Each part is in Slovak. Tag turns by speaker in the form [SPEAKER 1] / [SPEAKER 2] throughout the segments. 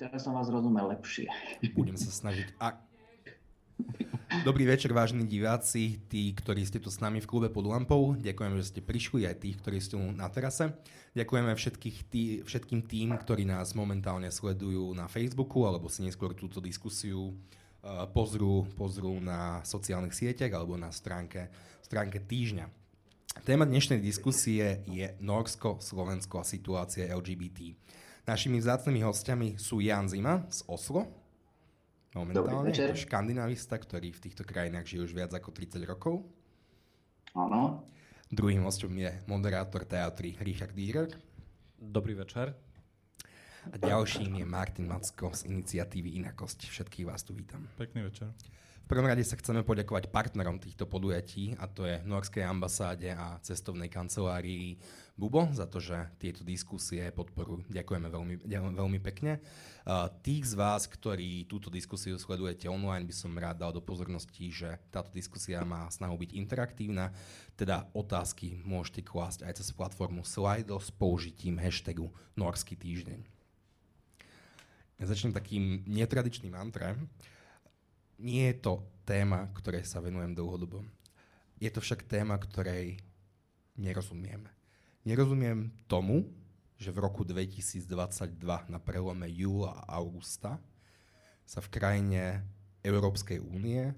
[SPEAKER 1] teraz som vás rozumel lepšie.
[SPEAKER 2] Budem sa snažiť. A... Dobrý večer, vážení diváci, tí, ktorí ste tu s nami v klube pod lampou. Ďakujem, že ste prišli, aj tých, ktorí ste na terase. Ďakujeme všetkých tý, všetkým tým, ktorí nás momentálne sledujú na Facebooku, alebo si neskôr túto diskusiu uh, pozrú, pozrú na sociálnych sieťach alebo na stránke, stránke týždňa. Téma dnešnej diskusie je Norsko-Slovensko a situácia LGBT. Našimi vzácnými hostiami sú Jan Zima z Oslo, momentálne, je škandinavista, ktorý v týchto krajinách žije už viac ako 30 rokov.
[SPEAKER 1] Áno.
[SPEAKER 2] Druhým hostom je moderátor teatry Richard Dierer.
[SPEAKER 3] Dobrý večer.
[SPEAKER 2] A ďalším je Martin Macko z iniciatívy Inakosť. Všetkých vás tu vítam.
[SPEAKER 4] Pekný večer
[SPEAKER 2] prvom rade sa chceme poďakovať partnerom týchto podujatí, a to je Norskej ambasáde a cestovnej kancelárii Bubo, za to, že tieto diskusie podporujú. Ďakujeme veľmi, veľmi pekne. Tých z vás, ktorí túto diskusiu sledujete online, by som rád dal do pozornosti, že táto diskusia má snahu byť interaktívna, teda otázky môžete klásť aj cez platformu Slido s použitím hashtagu Norský týždeň. Ja začnem takým netradičným mantrem nie je to téma, ktorej sa venujem dlhodobo. Je to však téma, ktorej nerozumiem. Nerozumiem tomu, že v roku 2022 na prelome júla a augusta sa v krajine Európskej únie,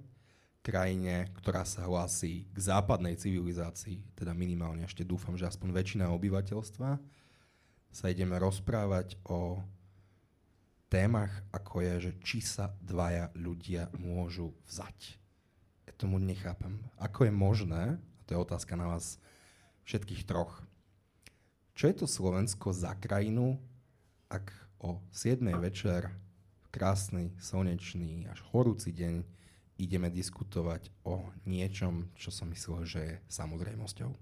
[SPEAKER 2] krajine, ktorá sa hlási k západnej civilizácii, teda minimálne ešte dúfam, že aspoň väčšina obyvateľstva, sa ideme rozprávať o témach, ako je, že či sa dvaja ľudia môžu vzať. Ja tomu nechápem. Ako je možné, a to je otázka na vás všetkých troch, čo je to Slovensko za krajinu, ak o 7. večer, krásny, slnečný, až horúci deň, ideme diskutovať o niečom, čo som myslel, že je samozrejmosťou.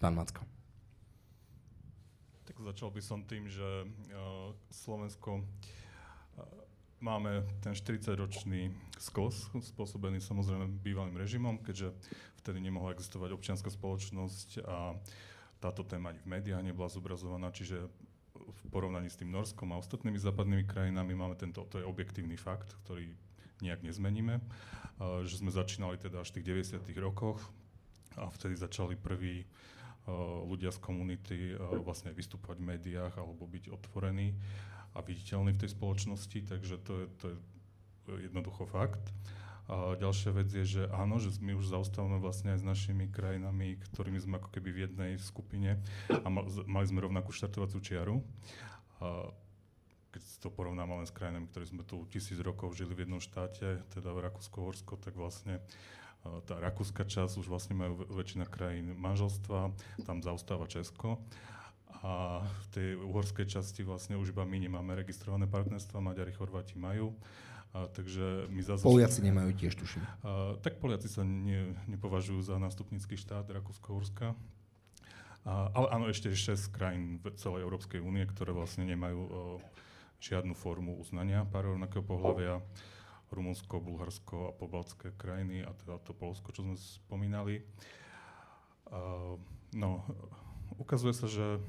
[SPEAKER 2] Pán Macko.
[SPEAKER 4] Tak začal by som tým, že uh, Slovensko uh, máme ten 40-ročný skos, spôsobený samozrejme bývalým režimom, keďže vtedy nemohla existovať občianská spoločnosť a táto téma ani v médiách nebola zobrazovaná, čiže v porovnaní s tým Norskom a ostatnými západnými krajinami máme tento, to je objektívny fakt, ktorý nejak nezmeníme, uh, že sme začínali teda až v tých 90. rokoch a vtedy začali prví Eh, ľudia z komunity eh, vlastne vystupovať v médiách alebo byť otvorení a viditeľní v tej spoločnosti, takže to je, to je jednoducho fakt. A ďalšia vec je, že áno, že my už zaostávame vlastne aj s našimi krajinami, ktorými sme ako keby v jednej skupine a mali sme rovnakú štartovaciu čiaru. A keď to porovnáme len s krajinami, ktoré sme tu tisíc rokov žili v jednom štáte, teda v Rakúsko-Horsko, tak vlastne tá rakúska časť už vlastne majú väčšina krajín manželstva, tam zaostáva Česko. A v tej uhorskej časti vlastne už iba my nemáme registrované partnerstva, Maďari, Chorváti majú. A, takže my zase...
[SPEAKER 2] Poliaci nemajú tiež, tuším.
[SPEAKER 4] A, tak Poliaci sa ne, nepovažujú za nástupnícky štát Rakúsko-Uhorska. ale áno, ešte 6 krajín v celej Európskej únie, ktoré vlastne nemajú o, žiadnu formu uznania pár rovnakého pohľavia. Rumunsko, Bulharsko a pobaltské krajiny a teda to Polsko, čo sme spomínali. Uh, no, ukazuje sa, že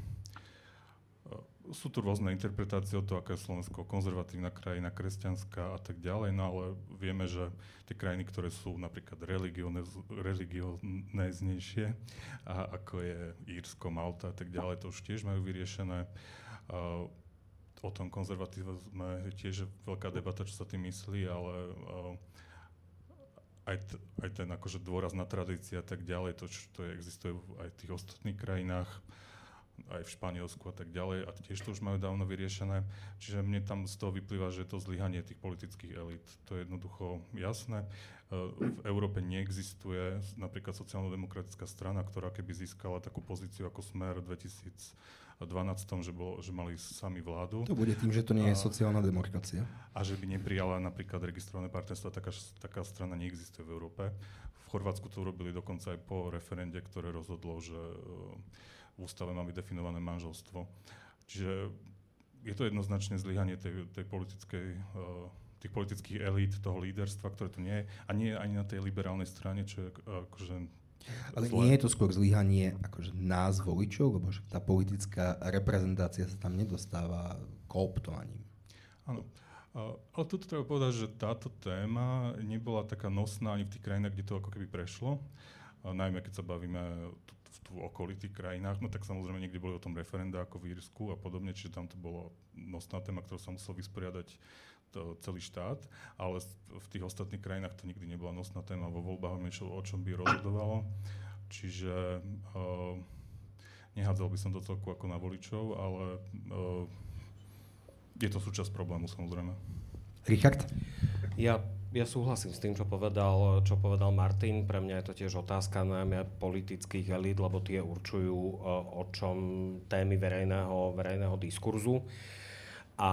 [SPEAKER 4] sú tu rôzne interpretácie o to, aká je Slovensko konzervatívna krajina, kresťanská a tak ďalej, no ale vieme, že tie krajiny, ktoré sú napríklad religionéznejšie, a ako je Írsko, Malta a tak ďalej, to už tiež majú vyriešené. Uh, o tom konzervatívne je tiež veľká debata, čo sa tým myslí, ale uh, aj, t- aj ten akože dôraz na tradície a tak ďalej, to, čo to je, existuje aj v tých ostatných krajinách, aj v Španielsku a tak ďalej a tiež to už majú dávno vyriešené. Čiže mne tam z toho vyplýva, že je to zlyhanie tých politických elít. To je jednoducho jasné. V Európe neexistuje napríklad sociálno-demokratická strana, ktorá keby získala takú pozíciu ako Smer 2000 12., že, bol, že mali sami vládu.
[SPEAKER 2] To bude tým, že to nie je sociálna demokracia.
[SPEAKER 4] A že by neprijala napríklad registrované partnerstvo, taká, taká strana neexistuje v Európe. V Chorvátsku to urobili dokonca aj po referende, ktoré rozhodlo, že e, v ústave má byť definované manželstvo. Čiže je to jednoznačne zlyhanie tej, tej politickej e, tých politických elít, toho líderstva, ktoré tu nie je. A nie je ani na tej liberálnej strane, čo je akože
[SPEAKER 2] ale zle. nie je to skôr zlyhanie akože nás voličov, lebo tá politická reprezentácia sa tam nedostáva kooptovaním.
[SPEAKER 4] Áno. Ale tu treba povedať, že táto téma nebola taká nosná ani v tých krajinách, kde to ako keby prešlo. Najmä keď sa bavíme tu, v okolitých krajinách, no tak samozrejme niekde boli o tom referenda ako v Írsku a podobne, čiže tam to bolo nosná téma, ktorú sa musel vysporiadať to celý štát, ale v tých ostatných krajinách to nikdy nebola nosná téma vo voľbách, niečo, o čom by rozhodovalo. Čiže uh, nehádzal by som to celku ako na voličov, ale uh, je to súčasť problému samozrejme.
[SPEAKER 2] Richard?
[SPEAKER 3] Ja, ja súhlasím s tým, čo povedal, čo povedal Martin. Pre mňa je to tiež otázka najmä politických elít, lebo tie určujú, o čom témy verejného, verejného diskurzu. A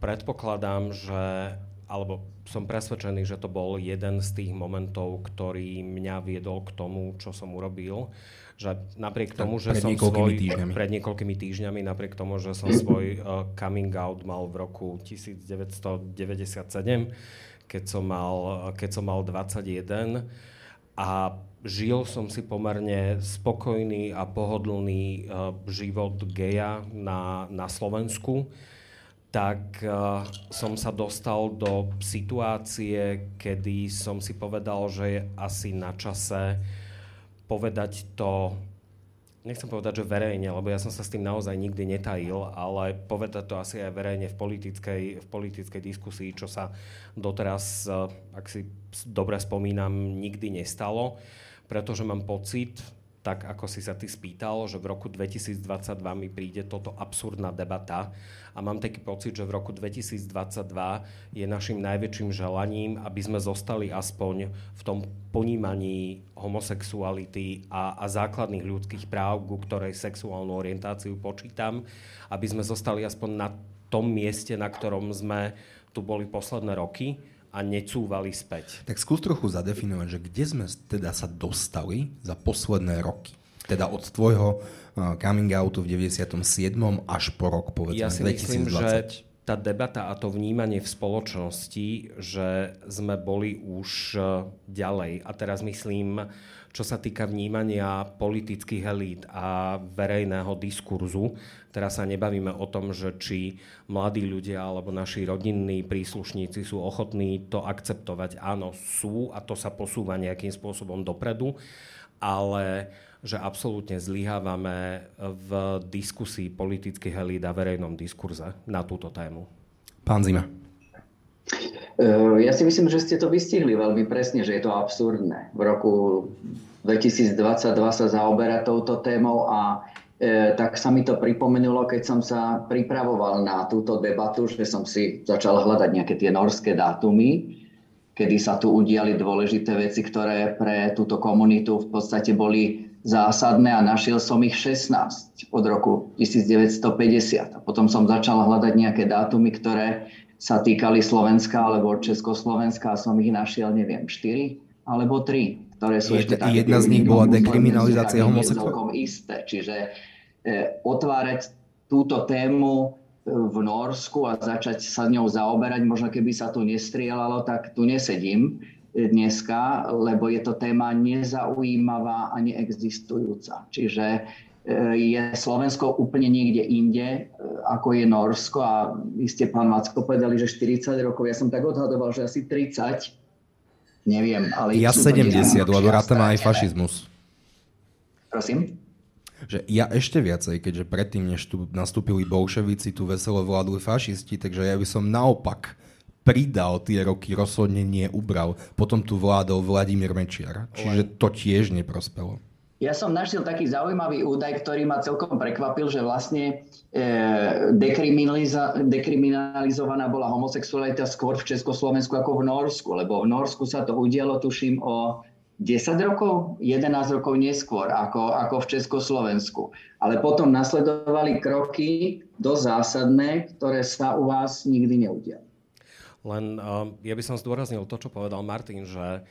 [SPEAKER 3] predpokladám, že alebo som presvedčený, že to bol jeden z tých momentov, ktorý mňa viedol k tomu, čo som urobil že napriek tomu, že som svoj, týždňami. pred niekoľkými týždňami, napriek tomu, že som svoj uh, coming out mal v roku 1997, keď som mal, keď som mal 21 a žil som si pomerne spokojný a pohodlný uh, život geja na, na Slovensku, tak uh, som sa dostal do situácie, kedy som si povedal, že je asi na čase povedať to, nechcem povedať, že verejne, lebo ja som sa s tým naozaj nikdy netajil, ale povedať to asi aj verejne v politickej, v politickej diskusii, čo sa doteraz, eh, ak si dobre spomínam, nikdy nestalo, pretože mám pocit, tak ako si sa ty spýtal, že v roku 2022 mi príde toto absurdná debata. A mám taký pocit, že v roku 2022 je našim najväčším želaním, aby sme zostali aspoň v tom ponímaní homosexuality a, a základných ľudských práv, ku ktorej sexuálnu orientáciu počítam, aby sme zostali aspoň na tom mieste, na ktorom sme tu boli posledné roky a necúvali späť.
[SPEAKER 2] Tak skús trochu zadefinovať, že kde sme teda sa dostali za posledné roky? Teda od tvojho uh, coming outu v 97. až po rok, povedzme, ja si 2020. myslím, že
[SPEAKER 3] tá debata a to vnímanie v spoločnosti, že sme boli už uh, ďalej. A teraz myslím čo sa týka vnímania politických elít a verejného diskurzu. Teraz sa nebavíme o tom, že či mladí ľudia alebo naši rodinní príslušníci sú ochotní to akceptovať. Áno, sú a to sa posúva nejakým spôsobom dopredu, ale že absolútne zlyhávame v diskusii politických elít a verejnom diskurze na túto tému.
[SPEAKER 2] Pán Zima.
[SPEAKER 1] Eh, ja si myslím, že ste to vystihli veľmi presne, že je to absurdné. V roku 2022 sa zaoberať touto témou a e, tak sa mi to pripomenulo, keď som sa pripravoval na túto debatu, že som si začal hľadať nejaké tie norské dátumy, kedy sa tu udiali dôležité veci, ktoré pre túto komunitu v podstate boli zásadné a našiel som ich 16 od roku 1950. A potom som začal hľadať nejaké dátumy, ktoré sa týkali Slovenska alebo Československa a som ich našiel, neviem, 4 alebo 3, ktoré sú ešte
[SPEAKER 2] také... Jedna z nich bola dekriminalizácia homosexuálov.
[SPEAKER 1] isté. Čiže e, otvárať túto tému e, v Norsku a začať sa ňou zaoberať, možno keby sa tu nestrielalo, tak tu nesedím e, dneska, lebo je to téma nezaujímavá a neexistujúca. Čiže je Slovensko úplne niekde inde, e, ako je Norsko a vy ste, pán Macko, povedali, že 40 rokov. Ja som tak odhadoval, že asi 30. Neviem, ale...
[SPEAKER 2] Ja 70, lebo rátam aj fašizmus.
[SPEAKER 1] Prosím?
[SPEAKER 2] Že ja ešte viacej, keďže predtým, než tu nastúpili bolševici, tu veselo vládli fašisti, takže ja by som naopak pridal tie roky, rozhodne nie ubral. Potom tu vládol Vladimír Mečiar. Čiže to tiež neprospelo.
[SPEAKER 1] Ja som našiel taký zaujímavý údaj, ktorý ma celkom prekvapil, že vlastne e, dekriminaliza- dekriminalizovaná bola homosexualita skôr v Československu ako v Norsku, lebo v Norsku sa to udialo, tuším, o 10 rokov, 11 rokov neskôr ako, ako v Československu. Ale potom nasledovali kroky dosť zásadné, ktoré sa u vás nikdy neudiali.
[SPEAKER 3] Len uh, ja by som zdôraznil to, čo povedal Martin, že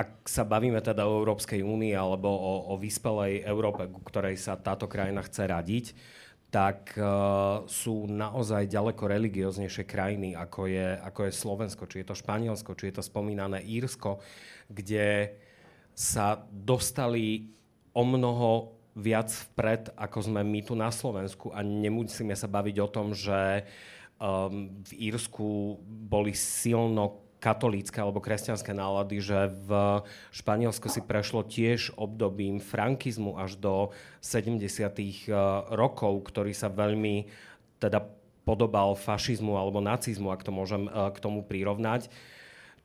[SPEAKER 3] ak sa bavíme teda o Európskej únii alebo o, o vyspelej Európe, ku ktorej sa táto krajina chce radiť, tak uh, sú naozaj ďaleko religióznejšie krajiny, ako je, ako je Slovensko, či je to Španielsko, či je to spomínané Írsko, kde sa dostali o mnoho viac vpred, ako sme my tu na Slovensku. A nemusíme sa baviť o tom, že um, v Írsku boli silno katolícke alebo kresťanské nálady, že v Španielsku si prešlo tiež obdobím frankizmu až do 70. Uh, rokov, ktorý sa veľmi teda podobal fašizmu alebo nacizmu, ak to môžem uh, k tomu prirovnať.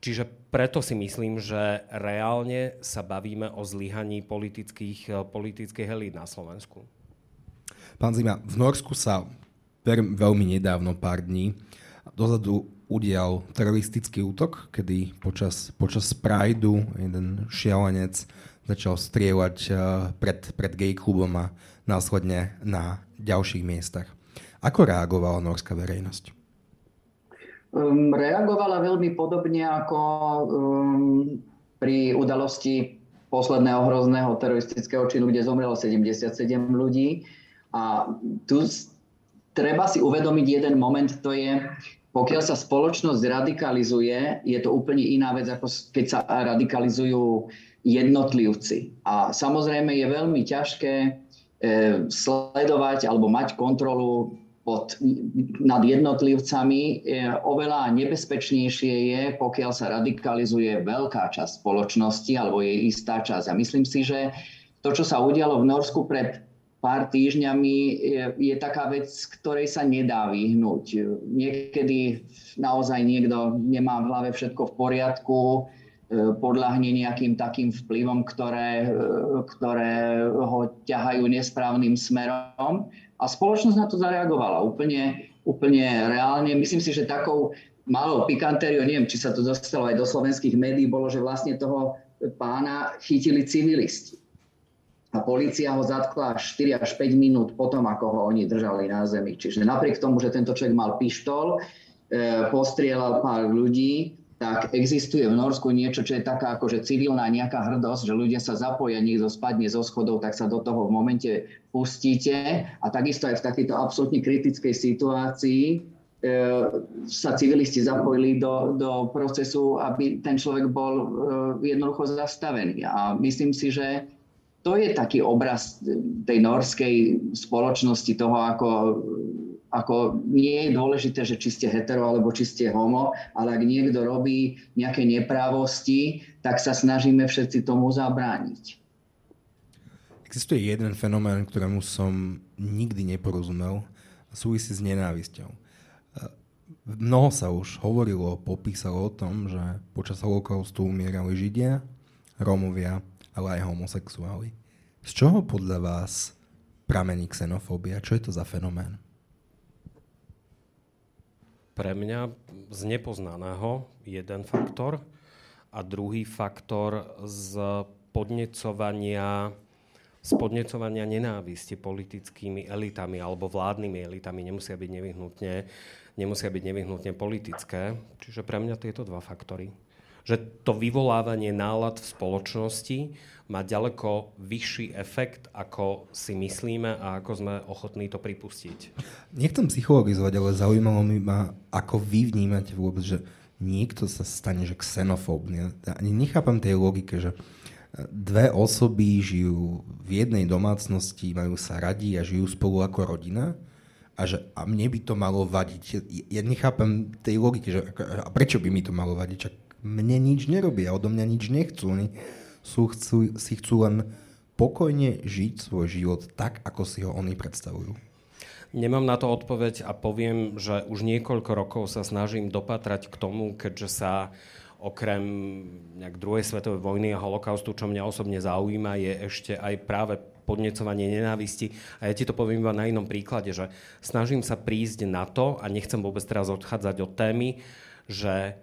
[SPEAKER 3] Čiže preto si myslím, že reálne sa bavíme o zlyhaní politických, uh, politických elít na Slovensku.
[SPEAKER 2] Pán Zima, v Norsku sa veľmi nedávno, pár dní, dozadu udial teroristický útok, kedy počas, počas Prideu jeden šialenec začal strieľať eh, pred, pred gay klubom a následne na ďalších miestach. Ako reagovala norská verejnosť?
[SPEAKER 1] Um, reagovala veľmi podobne ako um, pri udalosti posledného hrozného teroristického činu, kde zomrelo 77 ľudí. A tu treba si uvedomiť jeden moment, to je, pokiaľ sa spoločnosť radikalizuje, je to úplne iná vec, ako keď sa radikalizujú jednotlivci. A samozrejme je veľmi ťažké e, sledovať alebo mať kontrolu pod, nad jednotlivcami. E, oveľa nebezpečnejšie je, pokiaľ sa radikalizuje veľká časť spoločnosti alebo jej istá časť. A myslím si, že to, čo sa udialo v Norsku pred pár týždňami je, je taká vec, ktorej sa nedá vyhnúť. Niekedy naozaj niekto nemá v hlave všetko v poriadku, e, podľahne nejakým takým vplyvom, ktoré, e, ktoré ho ťahajú nesprávnym smerom. A spoločnosť na to zareagovala úplne, úplne reálne. Myslím si, že takou malou pikantériou, neviem, či sa to dostalo aj do slovenských médií, bolo, že vlastne toho pána chytili civilisti a policia ho zatkla 4 až 5 minút potom, ako ho oni držali na zemi. Čiže napriek tomu, že tento človek mal pištol, e, postrielal pár ľudí, tak existuje v Norsku niečo, čo je taká akože civilná nejaká hrdosť, že ľudia sa zapoja, niekto spadne zo schodov, tak sa do toho v momente pustíte. A takisto aj v takejto absolútne kritickej situácii e, sa civilisti zapojili do, do procesu, aby ten človek bol e, jednoducho zastavený. A myslím si, že to je taký obraz tej norskej spoločnosti, toho, ako, ako nie je dôležité, že či ste hetero alebo či ste homo, ale ak niekto robí nejaké neprávosti, tak sa snažíme všetci tomu zabrániť.
[SPEAKER 2] Existuje jeden fenomén, ktorému som nikdy neporozumel a súvisí s nenávisťou. Mnoho sa už hovorilo, popísalo o tom, že počas holokaustu umierali Židia, Rómovia, ale aj homosexuáli. Z čoho podľa vás pramení xenofóbia? Čo je to za fenomén?
[SPEAKER 3] Pre mňa z nepoznaného jeden faktor a druhý faktor z podnecovania z podnecovania nenávisti politickými elitami alebo vládnymi elitami nemusia byť nevyhnutne, nemusia byť nevyhnutne politické. Čiže pre mňa tieto dva faktory že to vyvolávanie nálad v spoločnosti má ďaleko vyšší efekt, ako si myslíme a ako sme ochotní to pripustiť.
[SPEAKER 2] Nechcem psychologizovať, ale zaujímalo mi ma, ako vy vnímate vôbec, že niekto sa stane že xenofóbny. Ani nechápam tej logike, že dve osoby žijú v jednej domácnosti, majú sa radi a žijú spolu ako rodina a že a mne by to malo vadiť. Ja nechápam tej logiky, že a prečo by mi to malo vadiť? Čak mne nič nerobia, odo mňa nič nechcú. Oni sú, chcú, si chcú len pokojne žiť svoj život tak, ako si ho oni predstavujú.
[SPEAKER 3] Nemám na to odpoveď a poviem, že už niekoľko rokov sa snažím dopatrať k tomu, keďže sa okrem nejak druhej svetovej vojny a holokaustu, čo mňa osobne zaujíma, je ešte aj práve podnecovanie nenávisti. A ja ti to poviem iba na inom príklade, že snažím sa prísť na to, a nechcem vôbec teraz odchádzať od témy, že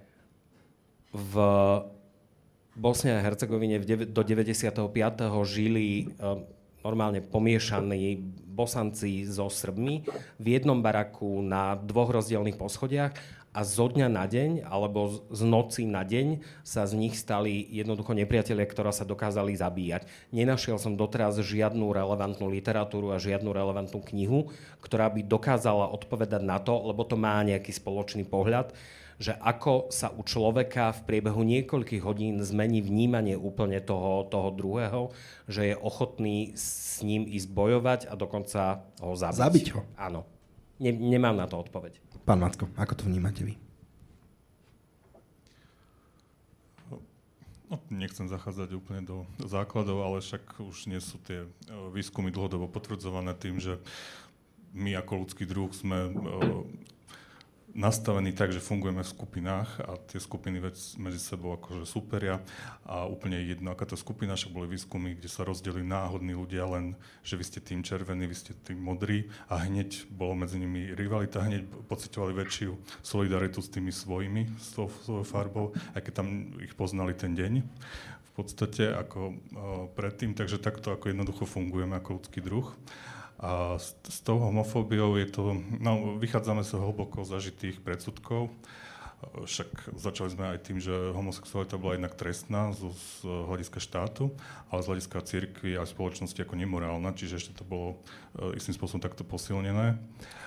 [SPEAKER 3] v Bosne a Hercegovine do 95. žili eh, normálne pomiešaní bosanci so Srbmi v jednom baraku na dvoch rozdielných poschodiach a zo dňa na deň alebo z noci na deň sa z nich stali jednoducho nepriatelia, ktorá sa dokázali zabíjať. Nenašiel som doteraz žiadnu relevantnú literatúru a žiadnu relevantnú knihu, ktorá by dokázala odpovedať na to, lebo to má nejaký spoločný pohľad, že ako sa u človeka v priebehu niekoľkých hodín zmení vnímanie úplne toho, toho druhého, že je ochotný s ním ísť bojovať a dokonca ho zabiť.
[SPEAKER 2] Zabiť ho?
[SPEAKER 3] Áno. Ne, nemám na to odpoveď.
[SPEAKER 2] Pán Macko, ako to vnímate vy?
[SPEAKER 4] No, nechcem zachádzať úplne do základov, ale však už nie sú tie e, výskumy dlhodobo potvrdzované tým, že my ako ľudský druh sme nastavený tak, že fungujeme v skupinách a tie skupiny vec medzi sebou akože superia a úplne jedno, aká to skupina, však boli výskumy, kde sa rozdelili náhodní ľudia, len že vy ste tým červení, vy ste tým modrí a hneď bolo medzi nimi rivalita, hneď pocitovali väčšiu solidaritu s tými svojimi, s tou svojou farbou, aj keď tam ich poznali ten deň v podstate ako uh, predtým, takže takto ako jednoducho fungujeme ako ľudský druh. A s, s tou homofóbiou je to, no, vychádzame sa hlboko zažitých predsudkov. Však začali sme aj tým, že homosexualita bola jednak trestná z, z hľadiska štátu, ale z hľadiska cirkvi a spoločnosti ako nemorálna, čiže ešte to bolo uh, istým spôsobom takto posilnené.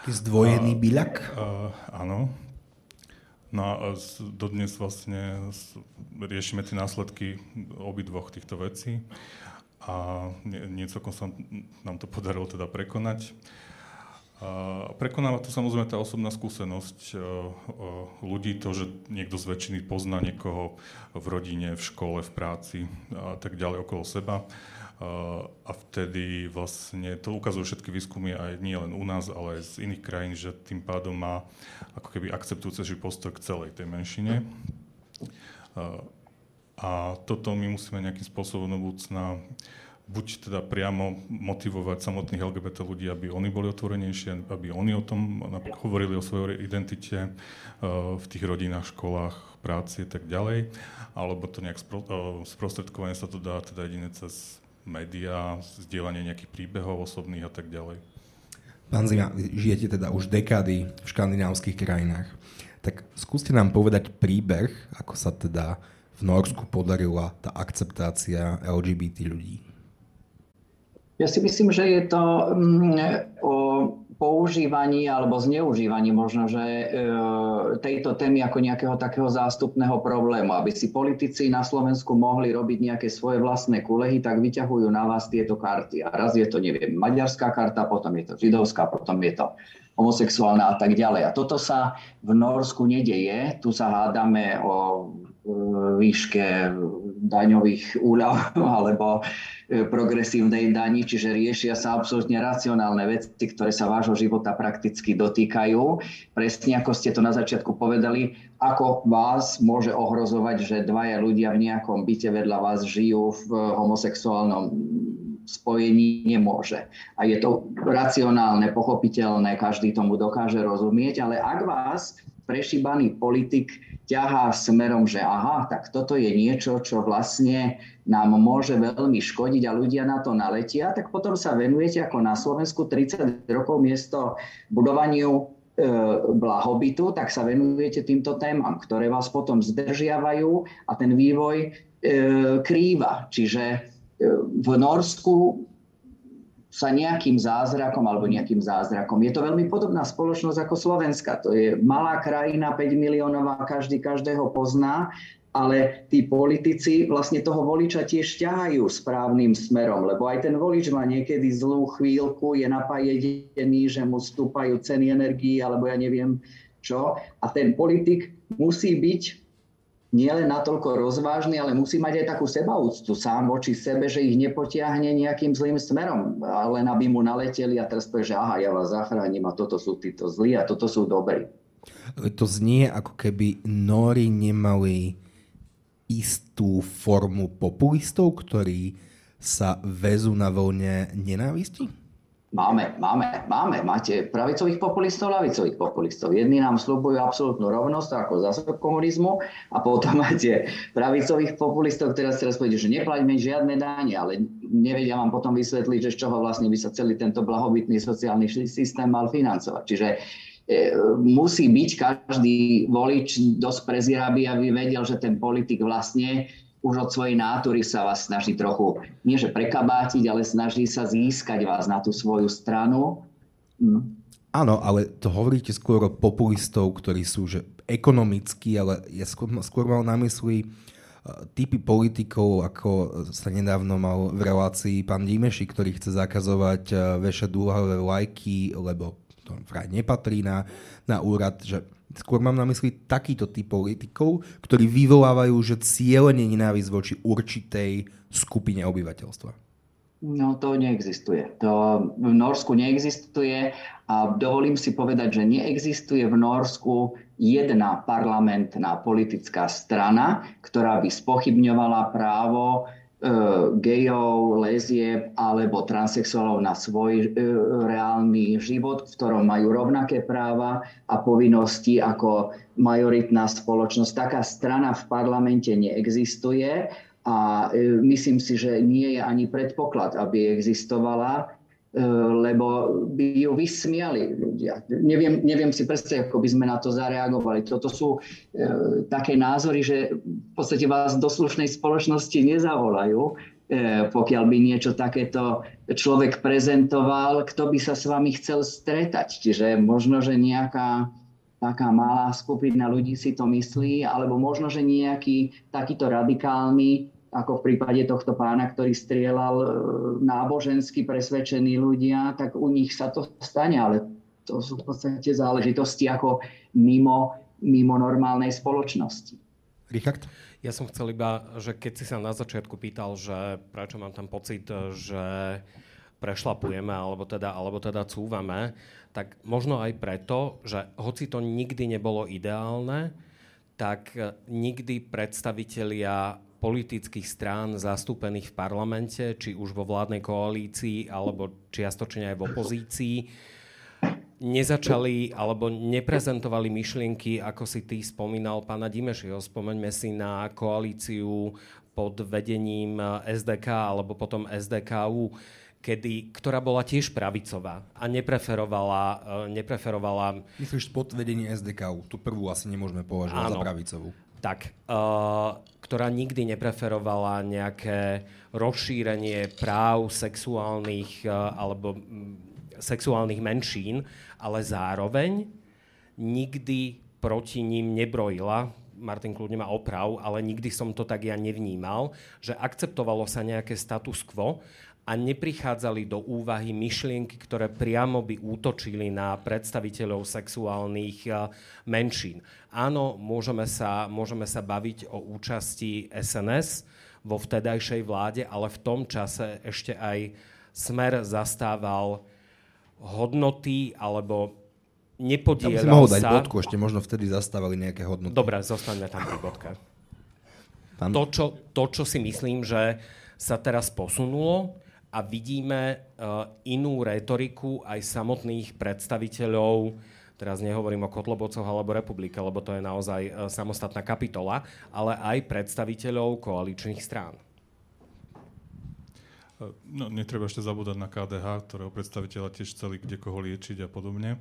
[SPEAKER 2] Zdvojený byľak?
[SPEAKER 4] Áno. No a dodnes vlastne riešime tie následky obidvoch týchto vecí a nie, nie celkom sa nám to podarilo teda prekonať. Prekonáva to samozrejme tá osobná skúsenosť ľudí, to, že niekto z väčšiny pozná niekoho v rodine, v škole, v práci a tak ďalej okolo seba. A vtedy vlastne to ukazujú všetky výskumy aj nie len u nás, ale aj z iných krajín, že tým pádom má ako keby akceptujúcejší postoj k celej tej menšine. A toto my musíme nejakým spôsobom do budúcna buď teda priamo motivovať samotných LGBT ľudí, aby oni boli otvorenejšie, aby oni o tom hovorili o svojej identite uh, v tých rodinách, školách, práci a tak ďalej, alebo to nejak uh, sprostredkovanie sa to dá teda jedine cez médiá, zdieľanie nejakých príbehov osobných a tak ďalej.
[SPEAKER 2] Pán Zima, žijete teda už dekády v škandinávskych krajinách. Tak skúste nám povedať príbeh, ako sa teda v Norsku podarila tá akceptácia LGBT ľudí.
[SPEAKER 1] Ja si myslím, že je to mm, o používaní alebo zneužívaní možno, že e, tejto témy ako nejakého takého zástupného problému. Aby si politici na Slovensku mohli robiť nejaké svoje vlastné kulehy, tak vyťahujú na vás tieto karty. A raz je to, neviem, maďarská karta, potom je to židovská, potom je to homosexuálna a tak ďalej. A toto sa v Norsku nedeje. Tu sa hádame o výške daňových úľav alebo e, progresívnej daní, čiže riešia sa absolútne racionálne veci, ktoré sa vášho života prakticky dotýkajú. Presne ako ste to na začiatku povedali, ako vás môže ohrozovať, že dvaja ľudia v nejakom byte vedľa vás žijú v homosexuálnom spojení nemôže. A je to racionálne, pochopiteľné, každý tomu dokáže rozumieť, ale ak vás prešíbaný politik ťahá smerom, že aha, tak toto je niečo, čo vlastne nám môže veľmi škodiť a ľudia na to naletia, tak potom sa venujete ako na Slovensku 30 rokov miesto budovaniu e, blahobytu, tak sa venujete týmto témam, ktoré vás potom zdržiavajú a ten vývoj e, krýva. Čiže e, v Norsku sa nejakým zázrakom alebo nejakým zázrakom. Je to veľmi podobná spoločnosť ako Slovenska. To je malá krajina, 5 miliónová, každý každého pozná, ale tí politici vlastne toho voliča tiež ťahajú správnym smerom, lebo aj ten volič má niekedy zlú chvíľku, je napajený, že mu stúpajú ceny energii alebo ja neviem čo. A ten politik musí byť nielen natoľko rozvážny, ale musí mať aj takú sebaúctu sám voči sebe, že ich nepotiahne nejakým zlým smerom, len aby mu naleteli a teraz povie, že aha, ja vás zachránim a toto sú títo zlí a toto sú dobrí.
[SPEAKER 2] To znie ako keby Nóri nemali istú formu populistov, ktorí sa vezú na vlne nenávisti?
[SPEAKER 1] Máme, máme, máme. Máte pravicových populistov, lavicových populistov. Jedni nám slúbujú absolútnu rovnosť ako zásob komunizmu a potom máte pravicových populistov, ktorí teraz povedia, že neplaťme žiadne dáne, ale nevedia vám potom vysvetliť, že z čoho vlastne by sa celý tento blahobytný sociálny systém mal financovať. Čiže e, musí byť každý volič dosť prezieravý, aby vedel, že ten politik vlastne už od svojej nátury sa vás snaží trochu, nie že prekabátiť, ale snaží sa získať vás na tú svoju stranu. Hm.
[SPEAKER 2] Áno, ale to hovoríte skôr o populistov, ktorí sú že ekonomickí, ale ja skôr, skôr mal na mysli typy politikov, ako sa nedávno mal v relácii pán Dimeši, ktorý chce zakazovať e, vešať dúhavé lajky, lebo to vraj nepatrí na, na úrad, že skôr mám na mysli takýto typ politikov, ktorí vyvolávajú, že cieľene nenávisť voči určitej skupine obyvateľstva.
[SPEAKER 1] No to neexistuje. To v Norsku neexistuje a dovolím si povedať, že neexistuje v Norsku jedna parlamentná politická strana, ktorá by spochybňovala právo gejov, lezieb alebo transexuálov na svoj e, reálny život, v ktorom majú rovnaké práva a povinnosti ako majoritná spoločnosť. Taká strana v parlamente neexistuje a e, myslím si, že nie je ani predpoklad, aby existovala, e, lebo by ju vysmiali ľudia. Neviem, neviem si predstaviť, ako by sme na to zareagovali. Toto sú e, také názory, že v podstate vás do slušnej spoločnosti nezavolajú, e, pokiaľ by niečo takéto človek prezentoval, kto by sa s vami chcel stretať. Čiže možno, že nejaká taká malá skupina ľudí si to myslí, alebo možno, že nejaký takýto radikálny ako v prípade tohto pána, ktorý strieľal e, nábožensky presvedčení ľudia, tak u nich sa to stane, ale to sú v podstate záležitosti ako mimo, mimo normálnej spoločnosti.
[SPEAKER 2] Richard?
[SPEAKER 3] Ja som chcel iba, že keď si sa na začiatku pýtal, že prečo mám tam pocit, že prešlapujeme alebo teda, alebo teda cúvame, tak možno aj preto, že hoci to nikdy nebolo ideálne, tak nikdy predstavitelia politických strán zastúpených v parlamente, či už vo vládnej koalícii, alebo čiastočne aj v opozícii, nezačali alebo neprezentovali myšlienky, ako si ty spomínal pána Dimešiho. Spomeňme si na koalíciu pod vedením SDK alebo potom SDKU, kedy, ktorá bola tiež pravicová a nepreferovala... Eh, nepreferovala...
[SPEAKER 2] Myslíš pod vedením SDKU? Tu prvú asi nemôžeme považovať Áno. za pravicovú
[SPEAKER 3] tak, uh, ktorá nikdy nepreferovala nejaké rozšírenie práv sexuálnych uh, alebo um, sexuálnych menšín, ale zároveň nikdy proti ním nebrojila, Martin kľudne má oprav, ale nikdy som to tak ja nevnímal, že akceptovalo sa nejaké status quo a neprichádzali do úvahy myšlienky, ktoré priamo by útočili na predstaviteľov sexuálnych eh, menšín. Áno, môžeme sa, môžeme sa baviť o účasti SNS vo vtedajšej vláde, ale v tom čase ešte aj Smer zastával hodnoty alebo nepodielal
[SPEAKER 2] ja mohol dať sa... bodku, ešte možno vtedy zastávali nejaké hodnoty.
[SPEAKER 3] Dobre, zostaňme tam pri bodke. To čo, to, čo si myslím, že sa teraz posunulo, a vidíme uh, inú retoriku aj samotných predstaviteľov, teraz nehovorím o Kotlobovcoch alebo republike, lebo to je naozaj uh, samostatná kapitola, ale aj predstaviteľov koaličných strán.
[SPEAKER 4] No, netreba ešte zabúdať na KDH, ktorého predstaviteľa tiež chceli kde koho liečiť a podobne.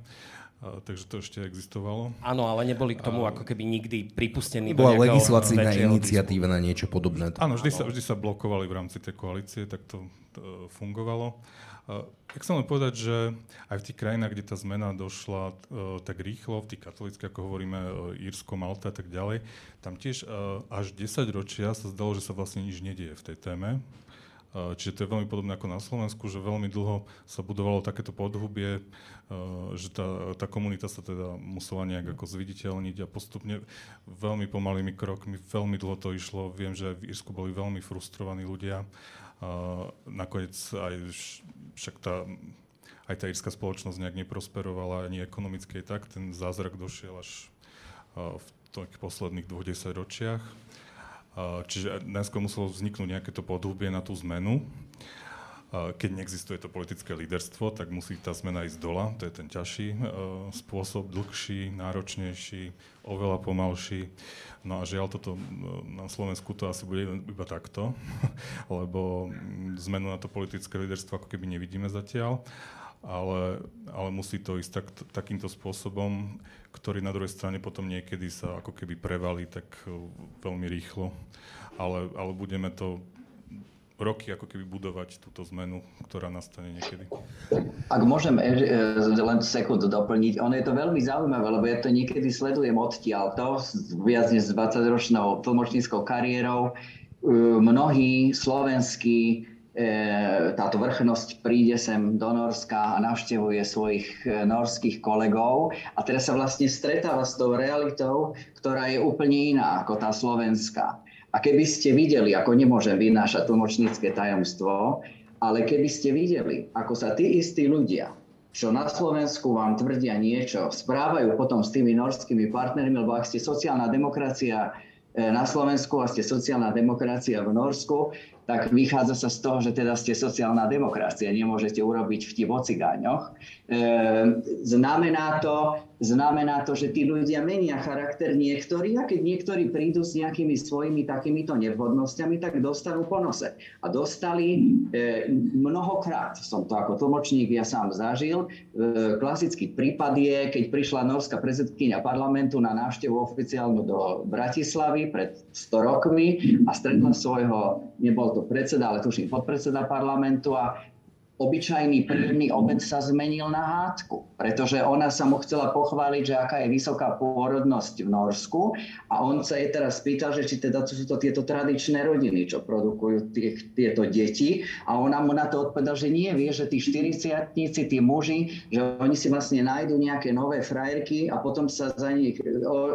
[SPEAKER 4] A, takže to ešte existovalo.
[SPEAKER 3] Áno, ale neboli k tomu a... ako keby nikdy pripustení
[SPEAKER 2] Bola legislatívna iniciatíva na niečo podobné.
[SPEAKER 4] Áno, vždy sa, vždy sa blokovali v rámci tej koalície, tak to E, fungovalo. Ja chcem len povedať, že aj v tých krajinách, kde tá zmena došla e, tak rýchlo, v tých katolických, ako hovoríme, e, Írsko, Malta a tak ďalej, tam tiež až 10 ročia sa zdalo, že sa vlastne nič nedieje v tej téme. Čiže to je veľmi podobné ako na Slovensku, že veľmi dlho sa budovalo takéto podhubie, že tá, tá komunita sa teda musela nejak ako zviditeľniť a postupne veľmi pomalými krokmi, veľmi dlho to išlo. Viem, že v Írsku boli veľmi frustrovaní ľudia nakoniec aj však tá, aj tá írska spoločnosť nejak neprosperovala ani ekonomicky, tak ten zázrak došiel až v tých posledných dvoch desaťročiach. Čiže najskôr muselo vzniknúť nejaké to podhubie na tú zmenu. Keď neexistuje to politické líderstvo, tak musí tá zmena ísť dola. To je ten ťažší spôsob, dlhší, náročnejší, oveľa pomalší. No a žiaľ, toto na Slovensku to asi bude iba takto, lebo zmenu na to politické líderstvo ako keby nevidíme zatiaľ, ale, ale musí to ísť tak, takýmto spôsobom, ktorý na druhej strane potom niekedy sa ako keby prevalí tak veľmi rýchlo. Ale, ale budeme to roky ako keby budovať túto zmenu, ktorá nastane niekedy.
[SPEAKER 1] Ak môžem e, e, len sekundu doplniť, ono je to veľmi zaujímavé, lebo ja to niekedy sledujem odtiaľ to, viac než s 20-ročnou tlmočníckou kariérou. E, mnohí slovenskí táto vrchnosť príde sem do Norska a navštevuje svojich norských kolegov a teraz sa vlastne stretáva s tou realitou, ktorá je úplne iná ako tá slovenská. A keby ste videli, ako nemôžem vynášať tlmočnícke tajomstvo, ale keby ste videli, ako sa tí istí ľudia, čo na Slovensku vám tvrdia niečo, správajú potom s tými norskými partnermi, lebo ak ste sociálna demokracia e, na Slovensku a ste sociálna demokracia v Norsku, tak vychádza sa z toho, že teda ste sociálna demokracia, nemôžete urobiť vtip o cigáňoch. E, znamená, to, znamená to, že tí ľudia menia charakter niektorí a keď niektorí prídu s nejakými svojimi takýmito nevhodnosťami, tak dostanú po nose. A dostali e, mnohokrát, som to ako tlmočník ja sám zažil, e, klasický prípad je, keď prišla norská prezidentkynia parlamentu na návštevu oficiálnu do Bratislavy pred 100 rokmi a stretla svojho, nebol to predseda, ale tuším podpredseda parlamentu a obyčajný prvný obed sa zmenil na hádku, pretože ona sa mu chcela pochváliť, že aká je vysoká pôrodnosť v Norsku a on sa jej teraz spýtal, že či teda sú to tieto tradičné rodiny, čo produkujú tie, tieto deti a ona mu na to odpovedala, že nie, vie, že tí 40 tí muži, že oni si vlastne nájdu nejaké nové frajerky a potom sa za nich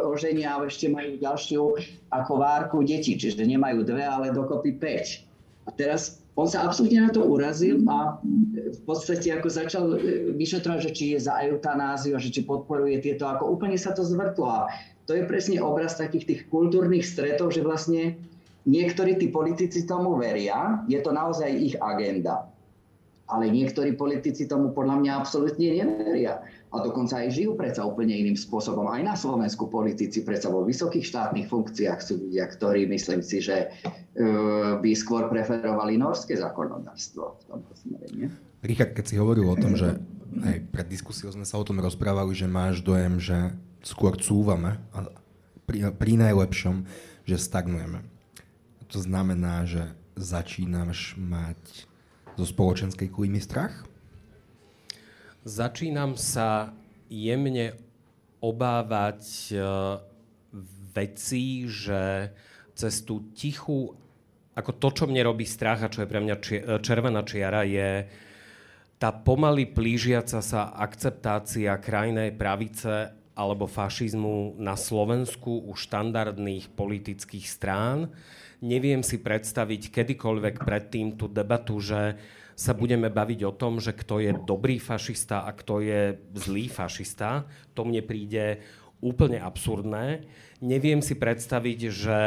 [SPEAKER 1] oženia a ešte majú ďalšiu ako várku deti, čiže nemajú dve, ale dokopy 5. A teraz on sa absolútne na to urazil a v podstate ako začal e, vyšetrovať, že či je za eutanáziu, že či podporuje tieto, ako úplne sa to zvrtlo. A to je presne obraz takých tých kultúrnych stretov, že vlastne niektorí tí politici tomu veria, je to naozaj ich agenda. Ale niektorí politici tomu podľa mňa absolútne neveria a dokonca aj žijú predsa úplne iným spôsobom. Aj na Slovensku politici predsa vo vysokých štátnych funkciách sú ľudia, ktorí myslím si, že uh, by skôr preferovali norské zákonodárstvo v tomto smere.
[SPEAKER 2] Richard, keď si hovoril o tom, že aj pred diskusiou sme sa o tom rozprávali, že máš dojem, že skôr cúvame a pri, pri najlepšom, že stagnujeme. To znamená, že začínaš mať zo spoločenskej klímy strach?
[SPEAKER 3] Začínam sa jemne obávať uh, vecí, že cez tú tichú, ako to, čo mne robí strach a čo je pre mňa e, červená čiara, je tá pomaly plížiaca sa akceptácia krajnej pravice alebo fašizmu na Slovensku u štandardných politických strán. Neviem si predstaviť kedykoľvek predtým tú debatu, že sa budeme baviť o tom, že kto je dobrý fašista a kto je zlý fašista. To mne príde úplne absurdné. Neviem si predstaviť, že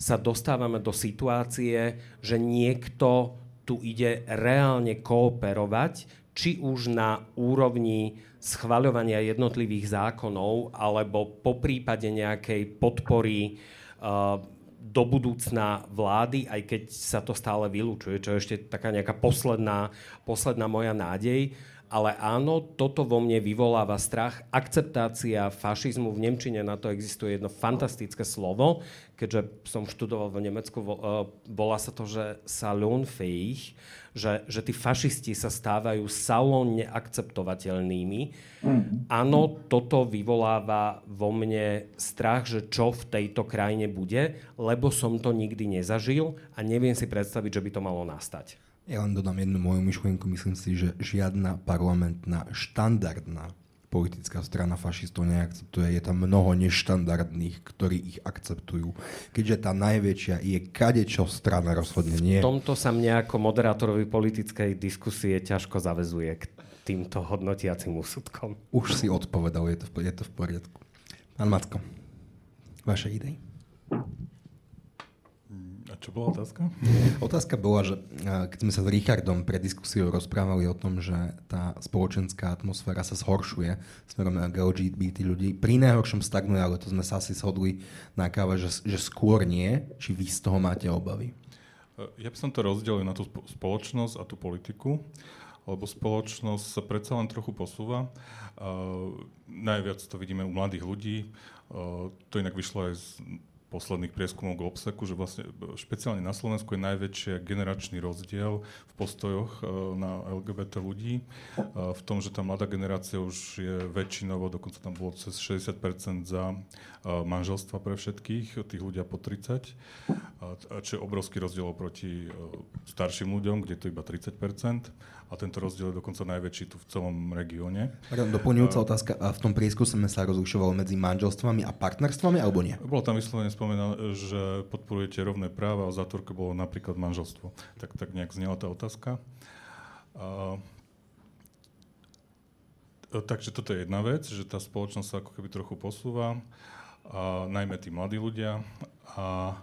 [SPEAKER 3] sa dostávame do situácie, že niekto tu ide reálne kooperovať, či už na úrovni schvaľovania jednotlivých zákonov, alebo po prípade nejakej podpory uh, do budúcna vlády, aj keď sa to stále vylúčuje, čo je ešte taká nejaká posledná, posledná moja nádej. Ale áno, toto vo mne vyvoláva strach. Akceptácia fašizmu v Nemčine, na to existuje jedno fantastické slovo, keďže som študoval v Nemecku, eh, volá sa to, že salonfähig, že, že tí fašisti sa stávajú salónne akceptovateľnými. Mm. Áno, toto vyvoláva vo mne strach, že čo v tejto krajine bude, lebo som to nikdy nezažil a neviem si predstaviť, že by to malo nastať.
[SPEAKER 2] Ja len dodám jednu moju myšlienku. Myslím si, že žiadna parlamentná štandardná politická strana fašistov neakceptuje. Je tam mnoho neštandardných, ktorí ich akceptujú. Keďže tá najväčšia je kadečo strana rozhodne nie.
[SPEAKER 3] V tomto sa mne ako moderátorovi politickej diskusie ťažko zavezuje k týmto hodnotiacim úsudkom.
[SPEAKER 2] Už si odpovedal, je to v, je to v poriadku. Pán Matko, vaše idei?
[SPEAKER 4] A čo bola otázka?
[SPEAKER 2] Otázka bola, že keď sme sa s Richardom pred diskusiou rozprávali o tom, že tá spoločenská atmosféra sa zhoršuje smerom na LGBT ľudí, pri najhoršom stagnuje, ale to sme sa asi shodli na káve, že, že skôr nie. Či vy z toho máte obavy?
[SPEAKER 4] Ja by som to rozdelil na tú spoločnosť a tú politiku lebo spoločnosť sa predsa len trochu posúva. Uh, najviac to vidíme u mladých ľudí. Uh, to inak vyšlo aj z posledných prieskumov Globseku, že vlastne špeciálne na Slovensku je najväčší generačný rozdiel v postojoch e, na LGBT ľudí. E, v tom, že tá mladá generácia už je väčšinovo, dokonca tam bolo cez 60% za e, manželstva pre všetkých, tých ľudia po 30, čo je obrovský rozdiel oproti starším ľuďom, kde je to iba 30% a tento rozdiel je dokonca najväčší tu v celom regióne.
[SPEAKER 2] Doplňujúca otázka, a v tom prieskume sa rozlišovalo medzi manželstvami a partnerstvami, alebo nie?
[SPEAKER 4] Bolo tam vyslovene spomenané, že podporujete rovné práva a zátvorke bolo napríklad manželstvo. Tak, tak nejak znela tá otázka. A, takže toto je jedna vec, že tá spoločnosť sa ako keby trochu posúva, a najmä tí mladí ľudia. A,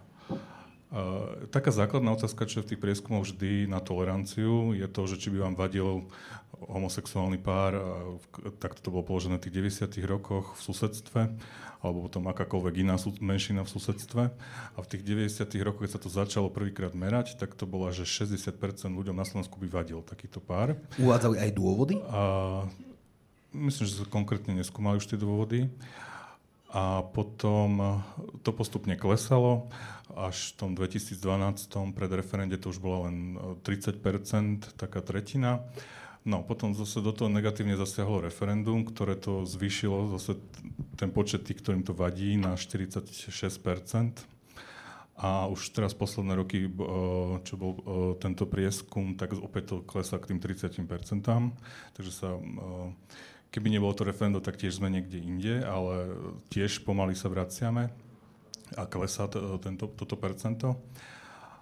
[SPEAKER 4] Uh, taká základná otázka, čo je v tých prieskumoch vždy na toleranciu, je to, že či by vám vadil homosexuálny pár, takto to bolo položené v tých 90 rokoch v susedstve, alebo potom akákoľvek iná menšina v susedstve. A v tých 90 rokoch, keď sa to začalo prvýkrát merať, tak to bola, že 60% ľuďom na Slovensku by vadil takýto pár.
[SPEAKER 2] Uvádzali aj dôvody?
[SPEAKER 4] A, myslím, že sa konkrétne neskúmali už tie dôvody. A potom to postupne klesalo až v tom 2012 pred referende to už bola len 30%, e, taká tretina. No, potom zase do toho negatívne zasiahlo referendum, ktoré to zvýšilo zase ten počet tých, ktorým to vadí, na 46%. A už teraz posledné roky, e, čo bol tento prieskum, tak opäť to klesá k tým 30%. Takže sa, keby nebolo to referendum, tak tiež sme niekde inde, ale tiež pomaly sa vraciame a klesá to, tento, toto percento.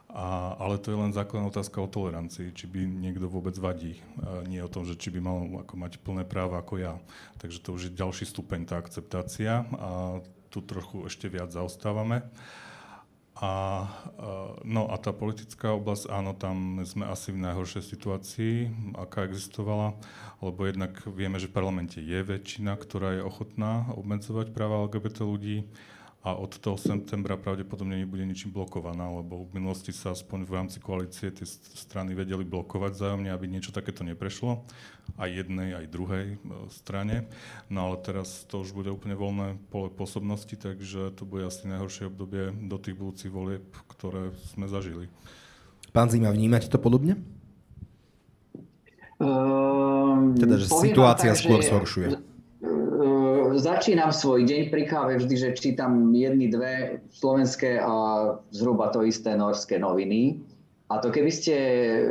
[SPEAKER 4] A, ale to je len základná otázka o tolerancii, či by niekto vôbec vadí. A nie o tom, že či by mal ako mať plné práva ako ja. Takže to už je ďalší stupeň, tá akceptácia. A tu trochu ešte viac zaostávame. A, no a tá politická oblasť, áno, tam sme asi v najhoršej situácii, aká existovala, lebo jednak vieme, že v parlamente je väčšina, ktorá je ochotná obmedzovať práva LGBT ľudí a od toho septembra pravdepodobne nebude ničím blokovaná, lebo v minulosti sa aspoň v rámci koalície tie strany vedeli blokovať vzájomne, aby niečo takéto neprešlo, aj jednej, aj druhej e, strane. No ale teraz to už bude úplne voľné pole pôsobnosti, takže to bude asi najhoršie obdobie do tých budúcich volieb, ktoré sme zažili.
[SPEAKER 2] Pán Zima, vnímate to podobne? Um, teda, že situácia tak, skôr zhoršuje
[SPEAKER 1] začínam svoj deň pri káve vždy, že čítam jedny, dve slovenské a zhruba to isté norské noviny. A to keby ste e,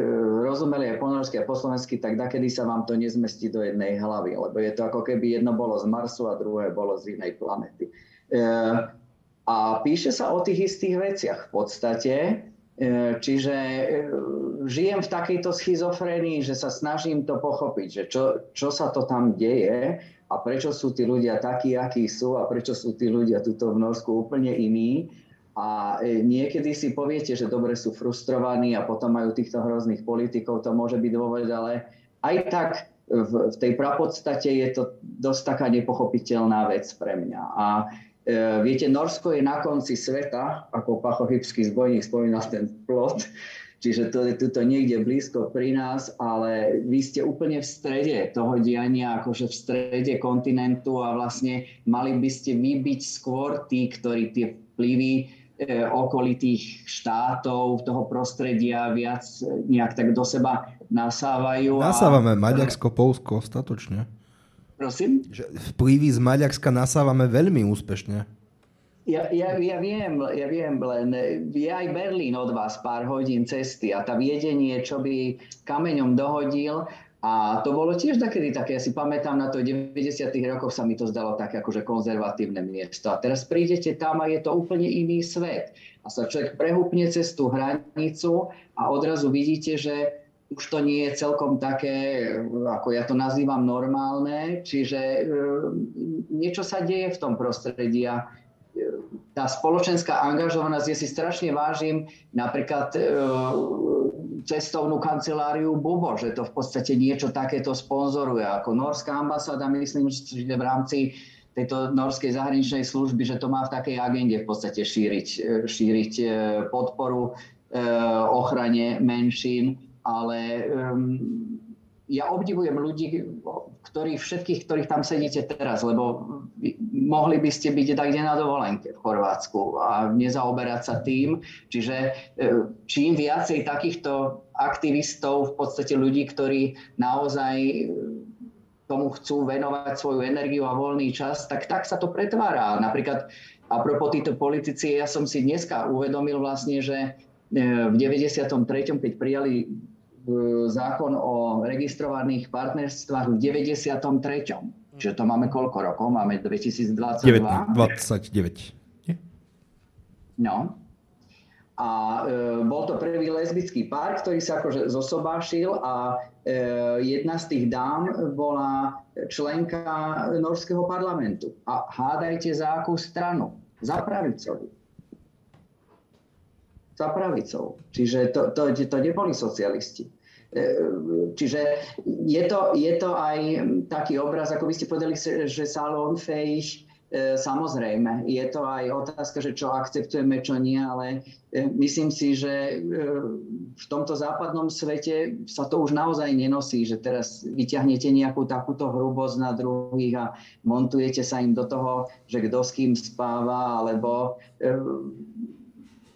[SPEAKER 1] rozumeli aj po norsky a po slovensky, tak dakedy sa vám to nezmestí do jednej hlavy, lebo je to ako keby jedno bolo z Marsu a druhé bolo z inej planety. E, a píše sa o tých istých veciach v podstate, e, čiže žijem v takejto schizofrénii, že sa snažím to pochopiť, že čo, čo sa to tam deje a prečo sú tí ľudia takí, akí sú a prečo sú tí ľudia tuto v Norsku úplne iní. A e, niekedy si poviete, že dobre sú frustrovaní a potom majú týchto hrozných politikov, to môže byť dôvod, ale aj tak v, v tej prapodstate je to dosť taká nepochopiteľná vec pre mňa. A e, viete, Norsko je na konci sveta, ako Pachochybský zbojník spomínal ten plot, Čiže to je tuto niekde blízko pri nás, ale vy ste úplne v strede toho diania, akože v strede kontinentu a vlastne mali by ste vy byť skôr tí, ktorí tie vplyvy e, okolitých štátov, toho prostredia viac nejak tak do seba nasávajú.
[SPEAKER 2] Nasávame a... Maďarsko, Polsko ostatočne.
[SPEAKER 1] Prosím?
[SPEAKER 2] Že vplyvy z Maďarska nasávame veľmi úspešne.
[SPEAKER 1] Ja, ja, ja, viem, ja viem, len je aj Berlín od vás pár hodín cesty a tá viedenie, čo by kameňom dohodil, a to bolo tiež takedy také, ja si pamätám na to, v 90. rokoch sa mi to zdalo také akože konzervatívne miesto. A teraz prídete tam a je to úplne iný svet. A sa človek prehúpne cez tú hranicu a odrazu vidíte, že už to nie je celkom také, ako ja to nazývam, normálne. Čiže e, niečo sa deje v tom prostredí a tá spoločenská angažovanosť, ja si strašne vážim napríklad e, cestovnú kanceláriu Bubo, že to v podstate niečo takéto sponzoruje. Ako norská ambasáda, myslím, že v rámci tejto norskej zahraničnej služby, že to má v takej agende v podstate šíriť, e, šíriť e, podporu ochrane menšín, ale ja obdivujem ľudí, ktorých, všetkých, ktorých tam sedíte teraz, lebo mohli by ste byť kde na dovolenke v Chorvátsku a nezaoberať sa tým. Čiže e, čím viacej takýchto aktivistov, v podstate ľudí, ktorí naozaj e, tomu chcú venovať svoju energiu a voľný čas, tak tak sa to pretvára. Napríklad a propos títo politici, ja som si dneska uvedomil vlastne, že e, v 93., keď prijali zákon o registrovaných partnerstvách v 93. Čiže to máme koľko rokov? Máme 2022?
[SPEAKER 2] 29.
[SPEAKER 1] No. A e, bol to prvý lesbický pár, ktorý sa akože zosobášil a e, jedna z tých dám bola členka norského parlamentu. A hádajte za akú stranu? Za pravicovú za pravicou. Čiže to, to, to neboli socialisti. E, čiže je to, je to aj taký obraz, ako by ste povedali, že salón fejš, e, samozrejme, je to aj otázka, že čo akceptujeme, čo nie, ale e, myslím si, že v tomto západnom svete sa to už naozaj nenosí, že teraz vyťahnete nejakú takúto hrubosť na druhých a montujete sa im do toho, že kto s kým spáva, alebo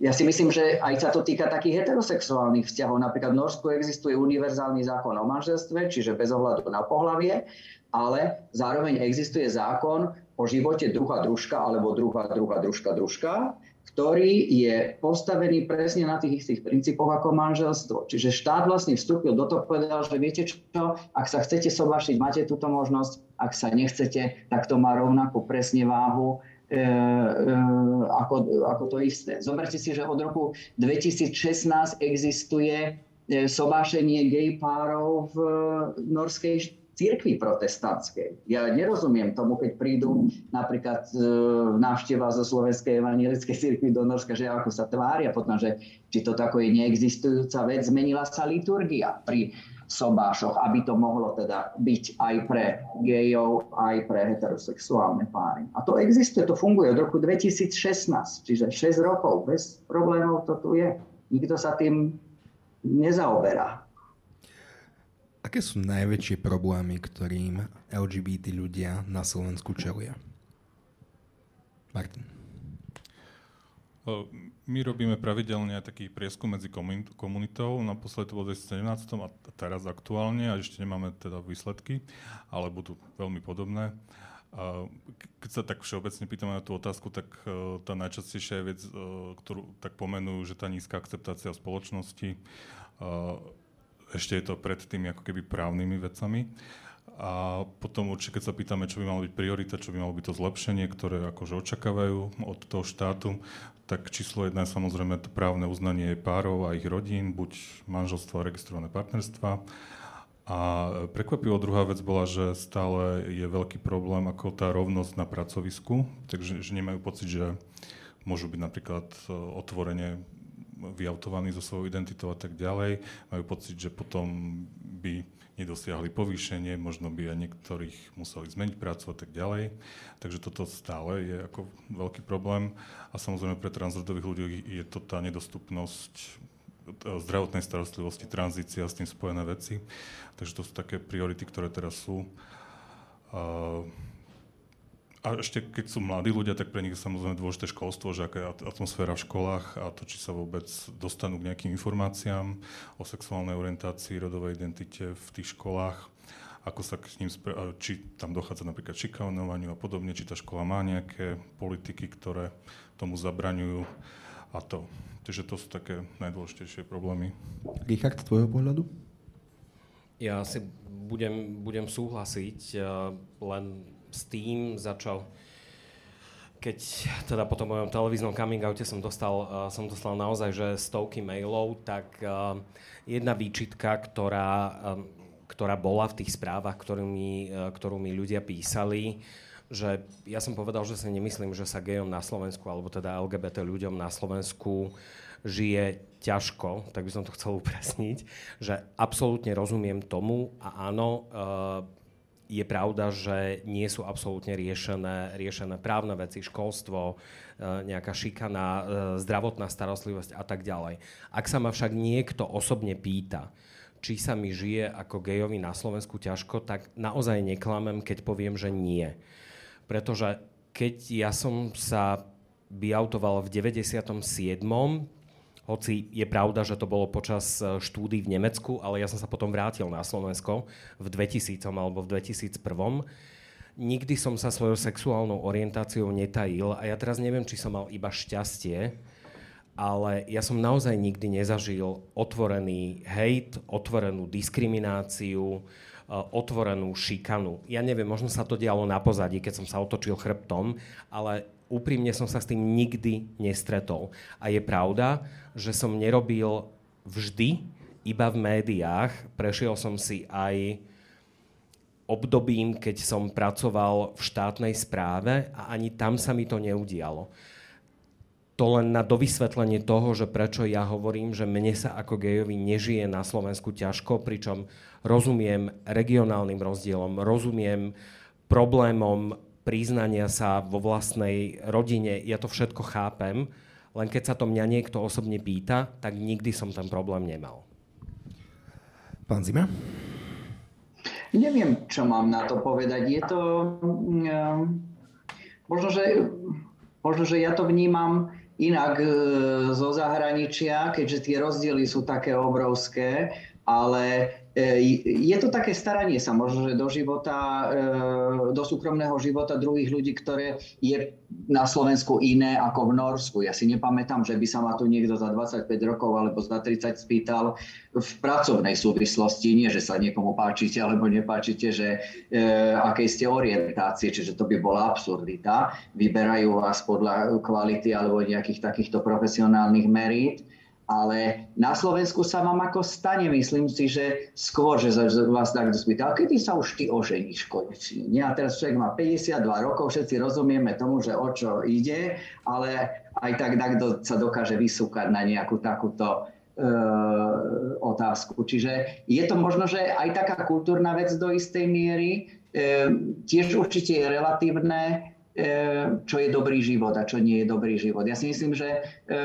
[SPEAKER 1] ja si myslím, že aj sa to týka takých heterosexuálnych vzťahov. Napríklad v Norsku existuje univerzálny zákon o manželstve, čiže bez ohľadu na pohlavie, ale zároveň existuje zákon o živote druha družka alebo druha druha družka družka, ktorý je postavený presne na tých istých princípoch ako manželstvo. Čiže štát vlastne vstúpil do toho, povedal, že viete čo, ak sa chcete sobašiť, máte túto možnosť, ak sa nechcete, tak to má rovnakú presne váhu ako, ako to isté. Zoberte si, že od roku 2016 existuje e, sobášenie gay párov v norskej církvi protestantskej. Ja nerozumiem tomu, keď prídu napríklad návšteva zo Slovenskej evangelickej církvy do Norska, že ako sa tvária potom, že či to tako je neexistujúca vec, zmenila sa liturgia pri sobášoch, aby to mohlo teda byť aj pre gejov, aj pre heterosexuálne páry. A to existuje, to funguje od roku 2016, čiže 6 rokov, bez problémov to tu je. Nikto sa tým nezaoberá.
[SPEAKER 2] Aké sú najväčšie problémy, ktorým LGBT ľudia na Slovensku čelia? Martin.
[SPEAKER 4] My robíme pravidelne taký prieskum medzi komunitou, naposledy to bolo v 2017 a teraz aktuálne, a ešte nemáme teda výsledky, ale budú veľmi podobné. Keď sa tak všeobecne pýtame na tú otázku, tak e, tá najčastejšia vec, e, ktorú tak pomenujú, že tá nízka akceptácia spoločnosti, e, ešte je to pred tými ako keby právnymi vecami. A potom určite, keď sa pýtame, čo by malo byť priorita, čo by malo byť to zlepšenie, ktoré akože očakávajú od toho štátu, tak číslo jedna je samozrejme to právne uznanie párov a ich rodín, buď manželstvo a registrované partnerstva. A prekvapivo druhá vec bola, že stále je veľký problém ako tá rovnosť na pracovisku, takže že nemajú pocit, že môžu byť napríklad e, otvorene vyautovaní so svojou identitou a tak ďalej. Majú pocit, že potom by nedosiahli povýšenie, možno by aj niektorých museli zmeniť prácu a tak ďalej. Takže toto stále je ako veľký problém. A samozrejme pre transrodových ľudí je to tá nedostupnosť e, zdravotnej starostlivosti, tranzícia s tým spojené veci. Takže to sú také priority, ktoré teraz sú. Uh, a ešte keď sú mladí ľudia, tak pre nich je samozrejme dôležité školstvo, že aká je atmosféra v školách a to, či sa vôbec dostanú k nejakým informáciám o sexuálnej orientácii, rodovej identite v tých školách, ako sa k ním, či tam dochádza napríklad šikanovaniu a podobne, či tá škola má nejaké politiky, ktoré tomu zabraňujú a to. Takže to sú také najdôležitejšie problémy.
[SPEAKER 2] Richard, z tvojho pohľadu?
[SPEAKER 3] Ja si budem, budem súhlasiť, len s tým, za čo keď teda po tom mojom televíznom coming oute som dostal, uh, som dostal naozaj že stovky mailov, tak uh, jedna výčitka, ktorá, um, ktorá bola v tých správach, ktorú mi, uh, ktorú mi ľudia písali, že ja som povedal, že si nemyslím, že sa gejom na Slovensku, alebo teda LGBT ľuďom na Slovensku žije ťažko, tak by som to chcel upresniť, že absolútne rozumiem tomu a áno, uh, je pravda, že nie sú absolútne riešené, riešené právne veci, školstvo, e, nejaká šikana, e, zdravotná starostlivosť a tak ďalej. Ak sa ma však niekto osobne pýta, či sa mi žije ako gejovi na Slovensku ťažko, tak naozaj neklamem, keď poviem, že nie. Pretože keď ja som sa vyautoval v 97. Hoci je pravda, že to bolo počas e, štúdy v Nemecku, ale ja som sa potom vrátil na Slovensko v 2000 alebo v 2001. Nikdy som sa svojou sexuálnou orientáciou netajil a ja teraz neviem, či som mal iba šťastie, ale ja som naozaj nikdy nezažil otvorený hejt, otvorenú diskrimináciu, e, otvorenú šikanu. Ja neviem, možno sa to dialo na pozadí, keď som sa otočil chrbtom, ale úprimne som sa s tým nikdy nestretol. A je pravda, že som nerobil vždy iba v médiách. Prešiel som si aj obdobím, keď som pracoval v štátnej správe a ani tam sa mi to neudialo. To len na dovysvetlenie toho, že prečo ja hovorím, že mne sa ako gejovi nežije na Slovensku ťažko, pričom rozumiem regionálnym rozdielom, rozumiem problémom priznania sa vo vlastnej rodine, ja to všetko chápem, len keď sa to mňa niekto osobne pýta, tak nikdy som ten problém nemal.
[SPEAKER 2] Pán Zima?
[SPEAKER 1] Neviem, čo mám na to povedať. Je to... Um, možno, že, možno, že ja to vnímam inak e, zo zahraničia, keďže tie rozdiely sú také obrovské, ale je to také staranie sa možno, do života, e, do súkromného života druhých ľudí, ktoré je na Slovensku iné ako v Norsku. Ja si nepamätám, že by sa ma tu niekto za 25 rokov alebo za 30 spýtal v pracovnej súvislosti, nie že sa niekomu páčite alebo nepáčite, že e, akej ste orientácie, čiže to by bola absurdita. Vyberajú vás podľa kvality alebo nejakých takýchto profesionálnych merít ale na Slovensku sa vám ako stane, myslím si, že skôr, že vás takto spýta, kedy sa už ty oženíš konečne? Nie, a teraz človek má 52 rokov, všetci rozumieme tomu, že o čo ide, ale aj tak takto sa dokáže vysúkať na nejakú takúto e, otázku. Čiže je to možno, že aj taká kultúrna vec do istej miery, e, tiež určite je relatívne, e, čo je dobrý život a čo nie je dobrý život. Ja si myslím, že e,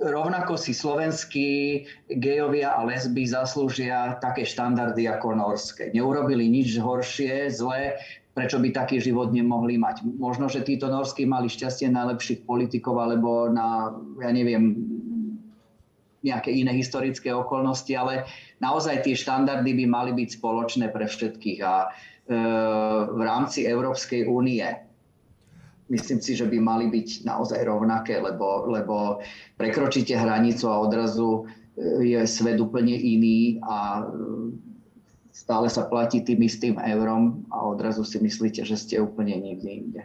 [SPEAKER 1] rovnako si slovenskí gejovia a lesby zaslúžia také štandardy ako norské. Neurobili nič horšie, zlé, prečo by taký život nemohli mať. Možno, že títo norskí mali šťastie najlepších politikov alebo na, ja neviem, nejaké iné historické okolnosti, ale naozaj tie štandardy by mali byť spoločné pre všetkých. A e, v rámci Európskej únie myslím si, že by mali byť naozaj rovnaké, lebo, lebo prekročíte hranicu a odrazu e, je svet úplne iný a e, stále sa platí tým istým eurom a odrazu si myslíte, že ste úplne niekde inde.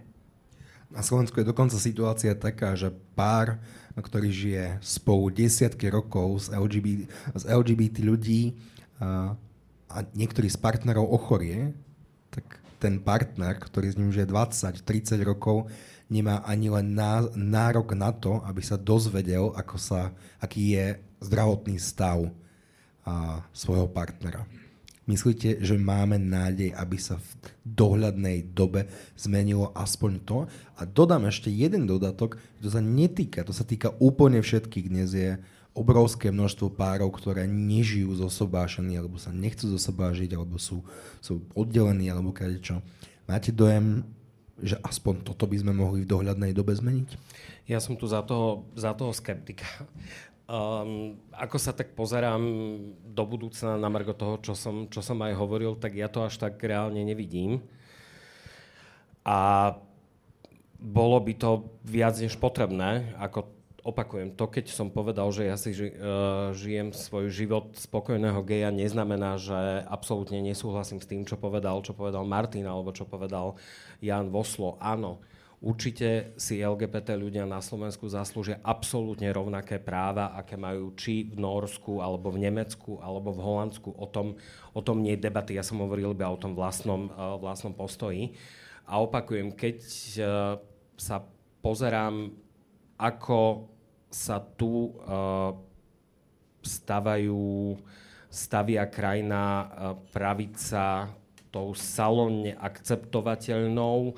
[SPEAKER 2] Na Slovensku je dokonca situácia taká, že pár, ktorý žije spolu desiatky rokov s LGBT, s LGBT ľudí a, a niektorý z partnerov ochorie, ten partner, ktorý s ním žije 20-30 rokov, nemá ani len nárok na to, aby sa dozvedel, ako sa, aký je zdravotný stav a, svojho partnera. Myslíte, že máme nádej, aby sa v dohľadnej dobe zmenilo aspoň to? A dodám ešte jeden dodatok, to sa netýka, to sa týka úplne všetkých. Dnes je obrovské množstvo párov, ktoré nežijú zosobášení, alebo sa nechcú zosobážiť, alebo sú, sú oddelení, alebo čo. Máte dojem, že aspoň toto by sme mohli v dohľadnej dobe zmeniť?
[SPEAKER 3] Ja som tu za toho, za toho skeptika. Um, ako sa tak pozerám do budúcna na margo toho, čo som, čo som aj hovoril, tak ja to až tak reálne nevidím. A bolo by to viac než potrebné, ako opakujem, to keď som povedal, že ja si ži, uh, žijem svoj život spokojného geja, neznamená, že absolútne nesúhlasím s tým, čo povedal, čo povedal Martin alebo čo povedal Jan Voslo. Áno, určite si LGBT ľudia na Slovensku zaslúžia absolútne rovnaké práva, aké majú či v Norsku, alebo v Nemecku, alebo v Holandsku. O tom, o tom nie je debaty, ja som hovoril iba o tom vlastnom, uh, vlastnom postoji. A opakujem, keď uh, sa pozerám, ako sa tu uh, stavajú, stavia krajina uh, pravica tou salonne akceptovateľnou,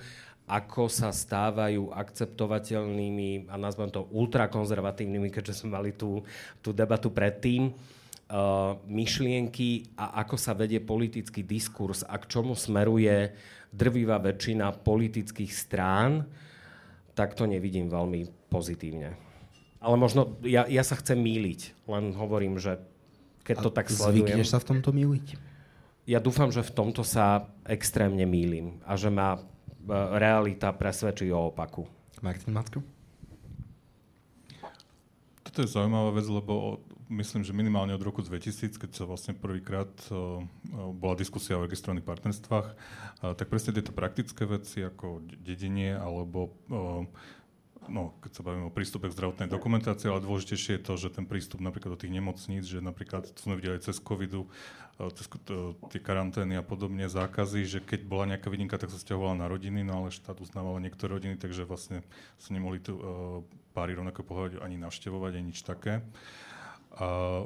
[SPEAKER 3] ako sa stávajú akceptovateľnými a nazvem to ultrakonzervatívnymi, keďže sme mali tú, tú debatu predtým. myšlienky a ako sa vedie politický diskurs a k čomu smeruje drvivá väčšina politických strán, tak to nevidím veľmi pozitívne. Ale možno, ja, ja sa chcem míliť, len hovorím, že keď to tak sledujem...
[SPEAKER 2] Zvykneš sa v tomto míliť?
[SPEAKER 3] Ja dúfam, že v tomto sa extrémne mílim a že ma e, realita presvedčí o opaku.
[SPEAKER 2] Martin Matko?
[SPEAKER 4] Toto je zaujímavá vec, lebo myslím, že minimálne od roku 2000, keď sa vlastne prvýkrát uh, bola diskusia o registrovaných partnerstvách, uh, tak presne tieto praktické veci ako dedenie alebo uh, no, keď sa bavíme o prístupe k zdravotnej dokumentácii, ale dôležitejšie je to, že ten prístup napríklad do tých nemocníc, že napríklad, to sme videli cez covidu, cez tie karantény a podobne, zákazy, že keď bola nejaká vidinka, tak sa stiahovala na rodiny, no ale štát uznával niektoré rodiny, takže vlastne sa nemohli tu páry rovnako pohľadať ani navštevovať, ani nič také. A,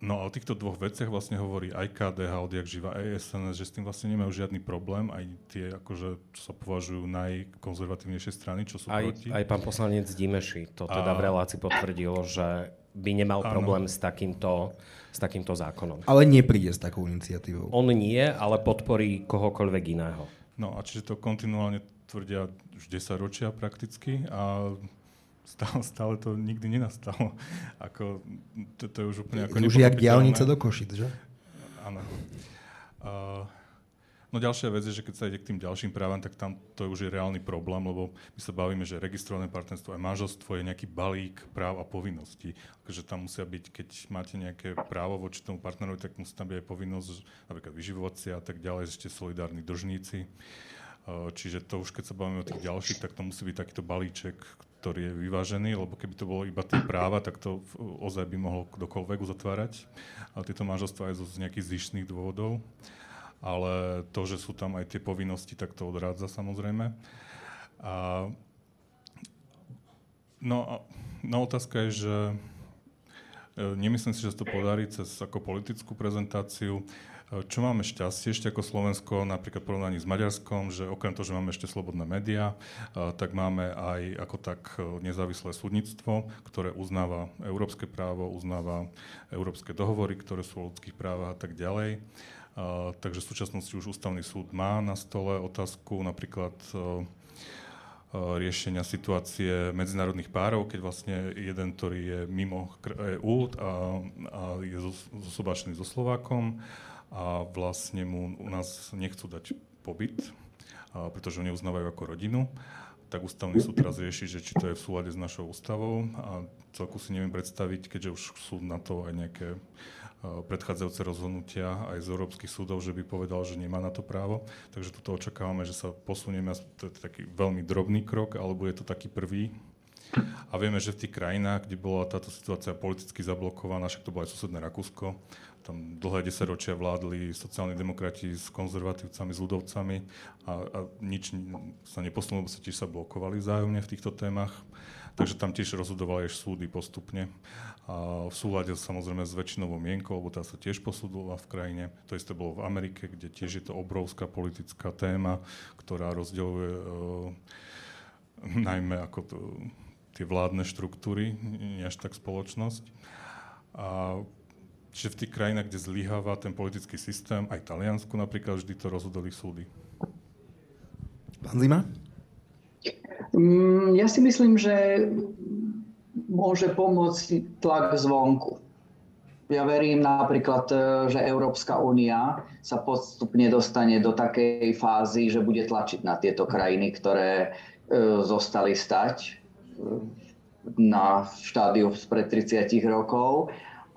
[SPEAKER 4] no a o týchto dvoch veciach vlastne hovorí aj KDH, odjak živa, aj SNS, že s tým vlastne nemajú žiadny problém, aj tie, akože, čo sa považujú najkonzervatívnejšie strany, čo sú
[SPEAKER 3] aj,
[SPEAKER 4] proti.
[SPEAKER 3] Aj pán poslanec Dimeši to teda a... v relácii potvrdil, že by nemal ano. problém s takýmto, s takýmto zákonom.
[SPEAKER 2] Ale nepríde s takou iniciatívou.
[SPEAKER 3] On nie, ale podporí kohokoľvek iného.
[SPEAKER 4] No a čiže to kontinuálne tvrdia už 10 ročia prakticky a stále, stále to nikdy nenastalo. Ako, to, to je už úplne ako
[SPEAKER 2] Už jak diálnica do Košic, že?
[SPEAKER 4] Áno. Uh, no ďalšia vec je, že keď sa ide k tým ďalším právam, tak tam to už je reálny problém, lebo my sa bavíme, že registrované partnerstvo a manželstvo je nejaký balík práv a povinností. Takže tam musia byť, keď máte nejaké právo voči tomu partnerovi, tak musí tam byť aj povinnosť, napríklad vyživovať a tak ďalej, ešte solidárni dlžníci. Čiže to už keď sa bavíme o tých ďalších, tak to musí byť takýto balíček, ktorý je vyvážený, lebo keby to bolo iba tie práva, tak to ozaj by mohol kdokoľvek uzatvárať. A tieto manželstva aj z nejakých zišných dôvodov. Ale to, že sú tam aj tie povinnosti, tak to odrádza samozrejme. A, no a no otázka je, že e, nemyslím si, že sa to podarí cez ako politickú prezentáciu. Čo máme šťastie ešte ako Slovensko, napríklad v porovnaní s Maďarskom, že okrem toho, že máme ešte slobodné médiá, tak máme aj ako tak e, nezávislé súdnictvo, ktoré uznáva európske právo, uznáva európske dohovory, ktoré sú o ľudských právach a tak ďalej. Takže v súčasnosti už ústavný súd má na stole otázku napríklad riešenia situácie medzinárodných párov, keď vlastne jeden, ktorý je mimo EÚ a, a je zosobášený so Slovákom, a vlastne mu u nás nechcú dať pobyt, a pretože ho neuznávajú ako rodinu, tak ústavný súd teraz rieši, že či to je v súlade s našou ústavou a celku si neviem predstaviť, keďže už sú na to aj nejaké predchádzajúce rozhodnutia aj z európskych súdov, že by povedal, že nemá na to právo. Takže tuto očakávame, že sa posunieme, to je taký veľmi drobný krok, alebo je to taký prvý. A vieme, že v tých krajinách, kde bola táto situácia politicky zablokovaná, však to bolo aj susedné Rakúsko, tam dlhé desaťročia vládli sociálni demokrati s konzervatívcami, s ľudovcami a, a nič sa neposunulo, sa tiež sa blokovali vzájomne v týchto témach. Takže tam tiež rozhodovali až súdy postupne. A v súlade samozrejme s väčšinovou mienkou, lebo tá sa tiež posúdila v krajine. To isté bolo v Amerike, kde tiež je to obrovská politická téma, ktorá rozdeľuje e, najmä ako to, tie vládne štruktúry, nie až tak spoločnosť. A Čiže v tých krajinách, kde zlyháva ten politický systém, aj Taliansku napríklad, vždy to rozhodli súdy.
[SPEAKER 2] Pán Zima?
[SPEAKER 1] Mm, ja si myslím, že môže pomôcť tlak zvonku. Ja verím napríklad, e, že Európska únia sa postupne dostane do takej fázy, že bude tlačiť na tieto krajiny, ktoré e, zostali stať e, na štádiu spred 30 rokov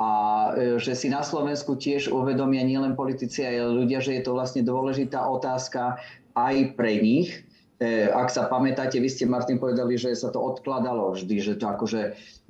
[SPEAKER 1] a e, že si na Slovensku tiež uvedomia nielen politici, ale ľudia, že je to vlastne dôležitá otázka aj pre nich. E, ak sa pamätáte, vy ste, Martin, povedali, že sa to odkladalo vždy, že to akože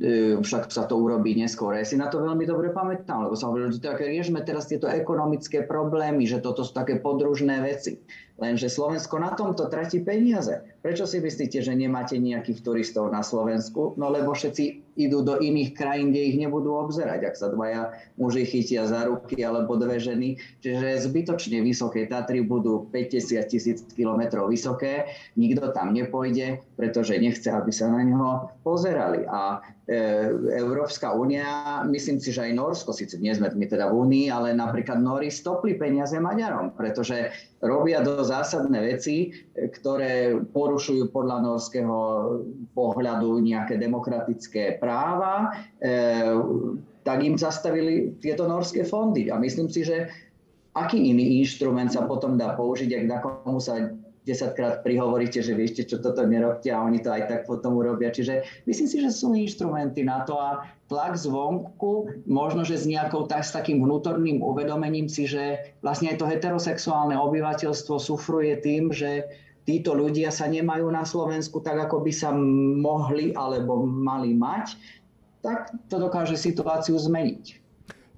[SPEAKER 1] e, však sa to urobí neskôr. Ja si na to veľmi dobre pamätám, lebo sa hovorilo, že tak riešme teraz tieto ekonomické problémy, že toto sú také podružné veci. Lenže Slovensko na tomto tratí peniaze. Prečo si myslíte, že nemáte nejakých turistov na Slovensku? No lebo všetci idú do iných krajín, kde ich nebudú obzerať, ak sa dvaja muži chytia za ruky alebo dve ženy. Čiže zbytočne vysoké Tatry budú 50 tisíc kilometrov vysoké, nikto tam nepôjde, pretože nechce, aby sa na neho pozerali. A Európska únia, myslím si, že aj Norsko, síce nie sme my teda v únii, ale napríklad Nori stopli peniaze Maďarom, pretože robia do zásadné veci, ktoré porušujú podľa norského pohľadu nejaké demokratické práva, e, tak im zastavili tieto norské fondy. A myslím si, že aký iný inštrument sa potom dá použiť, ak na komu sa 10 krát prihovoríte, že viete, čo toto nerobte a oni to aj tak potom urobia. Čiže myslím si, že sú inštrumenty na to a tlak zvonku, možno, že s nejakou tak, s takým vnútorným uvedomením si, že vlastne aj to heterosexuálne obyvateľstvo sufruje tým, že títo ľudia sa nemajú na Slovensku tak, ako by sa mohli alebo mali mať, tak to dokáže situáciu zmeniť.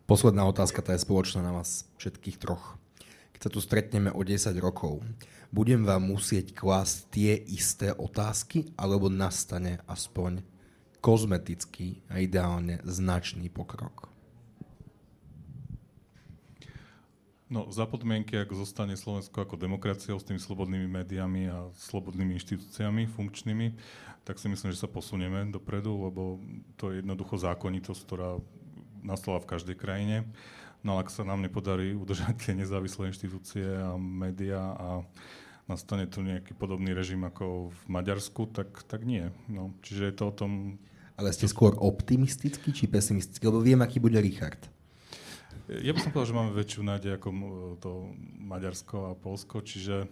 [SPEAKER 2] Posledná otázka, tá je spoločná na vás všetkých troch. Keď sa tu stretneme o 10 rokov, budem vám musieť klásť tie isté otázky, alebo nastane aspoň kozmetický a ideálne značný pokrok?
[SPEAKER 4] No, za podmienky, ak zostane Slovensko ako demokraciou s tými slobodnými médiami a slobodnými inštitúciami funkčnými, tak si myslím, že sa posunieme dopredu, lebo to je jednoducho zákonitosť, ktorá nastala v každej krajine. No ale ak sa nám nepodarí udržať tie nezávislé inštitúcie a médiá a nastane tu nejaký podobný režim ako v Maďarsku, tak, tak nie. No, čiže je to o tom...
[SPEAKER 2] Ale ste skôr optimistický či pesimistický? Lebo viem, aký bude Richard.
[SPEAKER 4] Ja by som povedal, že máme väčšiu nádej ako to Maďarsko a Polsko, čiže...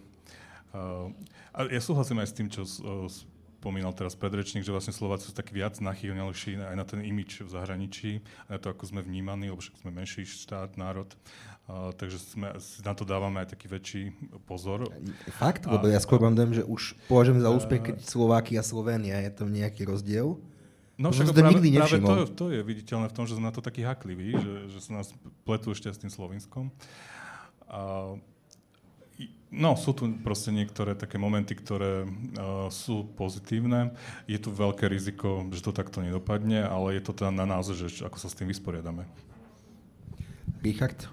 [SPEAKER 4] Uh, a ja súhlasím aj s tým, čo uh, spomínal teraz predrečník, že vlastne Slováci sú tak viac nachýlnejší aj na ten imič v zahraničí, aj na to, ako sme vnímaní, lebo však sme menší štát, národ. Uh, takže sme, na to dávame aj taký väčší pozor.
[SPEAKER 2] Fakt? Lebo ja skôr vám dám, že už považujem za úspech, keď Slováky a Slovénia, je to nejaký rozdiel?
[SPEAKER 4] No však práve, práve to, to je viditeľné v tom, že sme na to takí hakliví, že, že sa nás pletú ešte s tým Slovinskom. Uh, no, sú tu proste niektoré také momenty, ktoré uh, sú pozitívne. Je tu veľké riziko, že to takto nedopadne, ale je to teda na nás, že ako sa s tým vysporiadame.
[SPEAKER 2] Richard?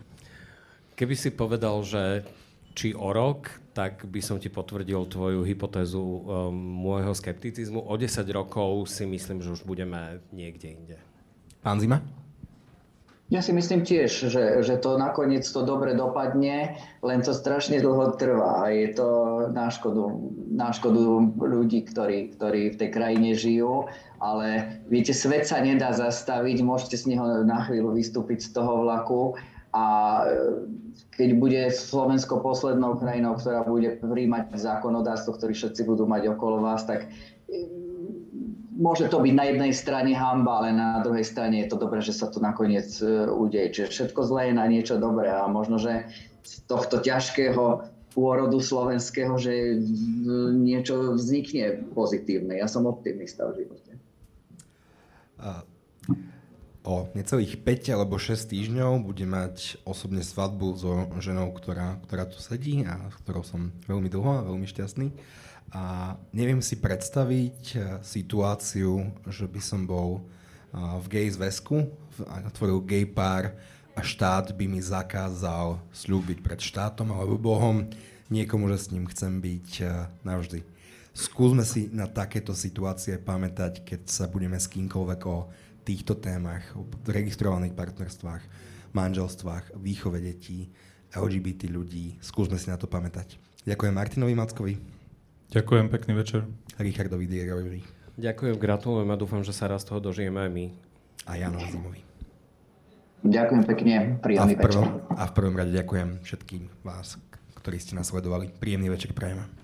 [SPEAKER 3] Keby si povedal, že či o rok, tak by som ti potvrdil tvoju hypotézu um, môjho skepticizmu. O 10 rokov si myslím, že už budeme niekde inde.
[SPEAKER 2] Pán Zima?
[SPEAKER 1] Ja si myslím tiež, že, že to nakoniec to dobre dopadne, len to strašne dlho trvá. Je to na škodu, na škodu ľudí, ktorí, ktorí v tej krajine žijú. Ale viete, svet sa nedá zastaviť, môžete z neho na chvíľu vystúpiť z toho vlaku a e, keď bude Slovensko poslednou krajinou, ktorá bude príjmať zákonodárstvo, ktorý všetci budú mať okolo vás, tak môže to byť na jednej strane hamba, ale na druhej strane je to dobré, že sa to nakoniec e, udeje. Čiže všetko zlé je na niečo dobré a možno, že z tohto ťažkého pôrodu slovenského, že niečo vznikne pozitívne. Ja som optimista v živote.
[SPEAKER 2] O necelých 5 alebo 6 týždňov bude mať osobne svadbu so ženou, ktorá, ktorá tu sedí a s ktorou som veľmi dlho a veľmi šťastný. A neviem si predstaviť e, situáciu, že by som bol e, v gay zväzku otvoril gay pár a štát by mi zakázal slúbiť pred štátom alebo Bohom niekomu, že s ním chcem byť e, navždy. Skúsme si na takéto situácie pamätať, keď sa budeme s kýmkoľvek o týchto témach, o registrovaných partnerstvách, manželstvách, výchove detí, LGBT ľudí. Skúsme si na to pamätať. Ďakujem Martinovi Mackovi.
[SPEAKER 4] Ďakujem, pekný večer.
[SPEAKER 2] Richardovi Diegerovi.
[SPEAKER 3] Ďakujem, gratulujem a dúfam, že sa raz toho dožijeme aj my.
[SPEAKER 2] A Janovi Zimovi.
[SPEAKER 1] Ďakujem pekne, príjemný a v prvom,
[SPEAKER 2] večer. A v prvom rade ďakujem všetkým vás, ktorí ste nás sledovali. Príjemný večer prajeme.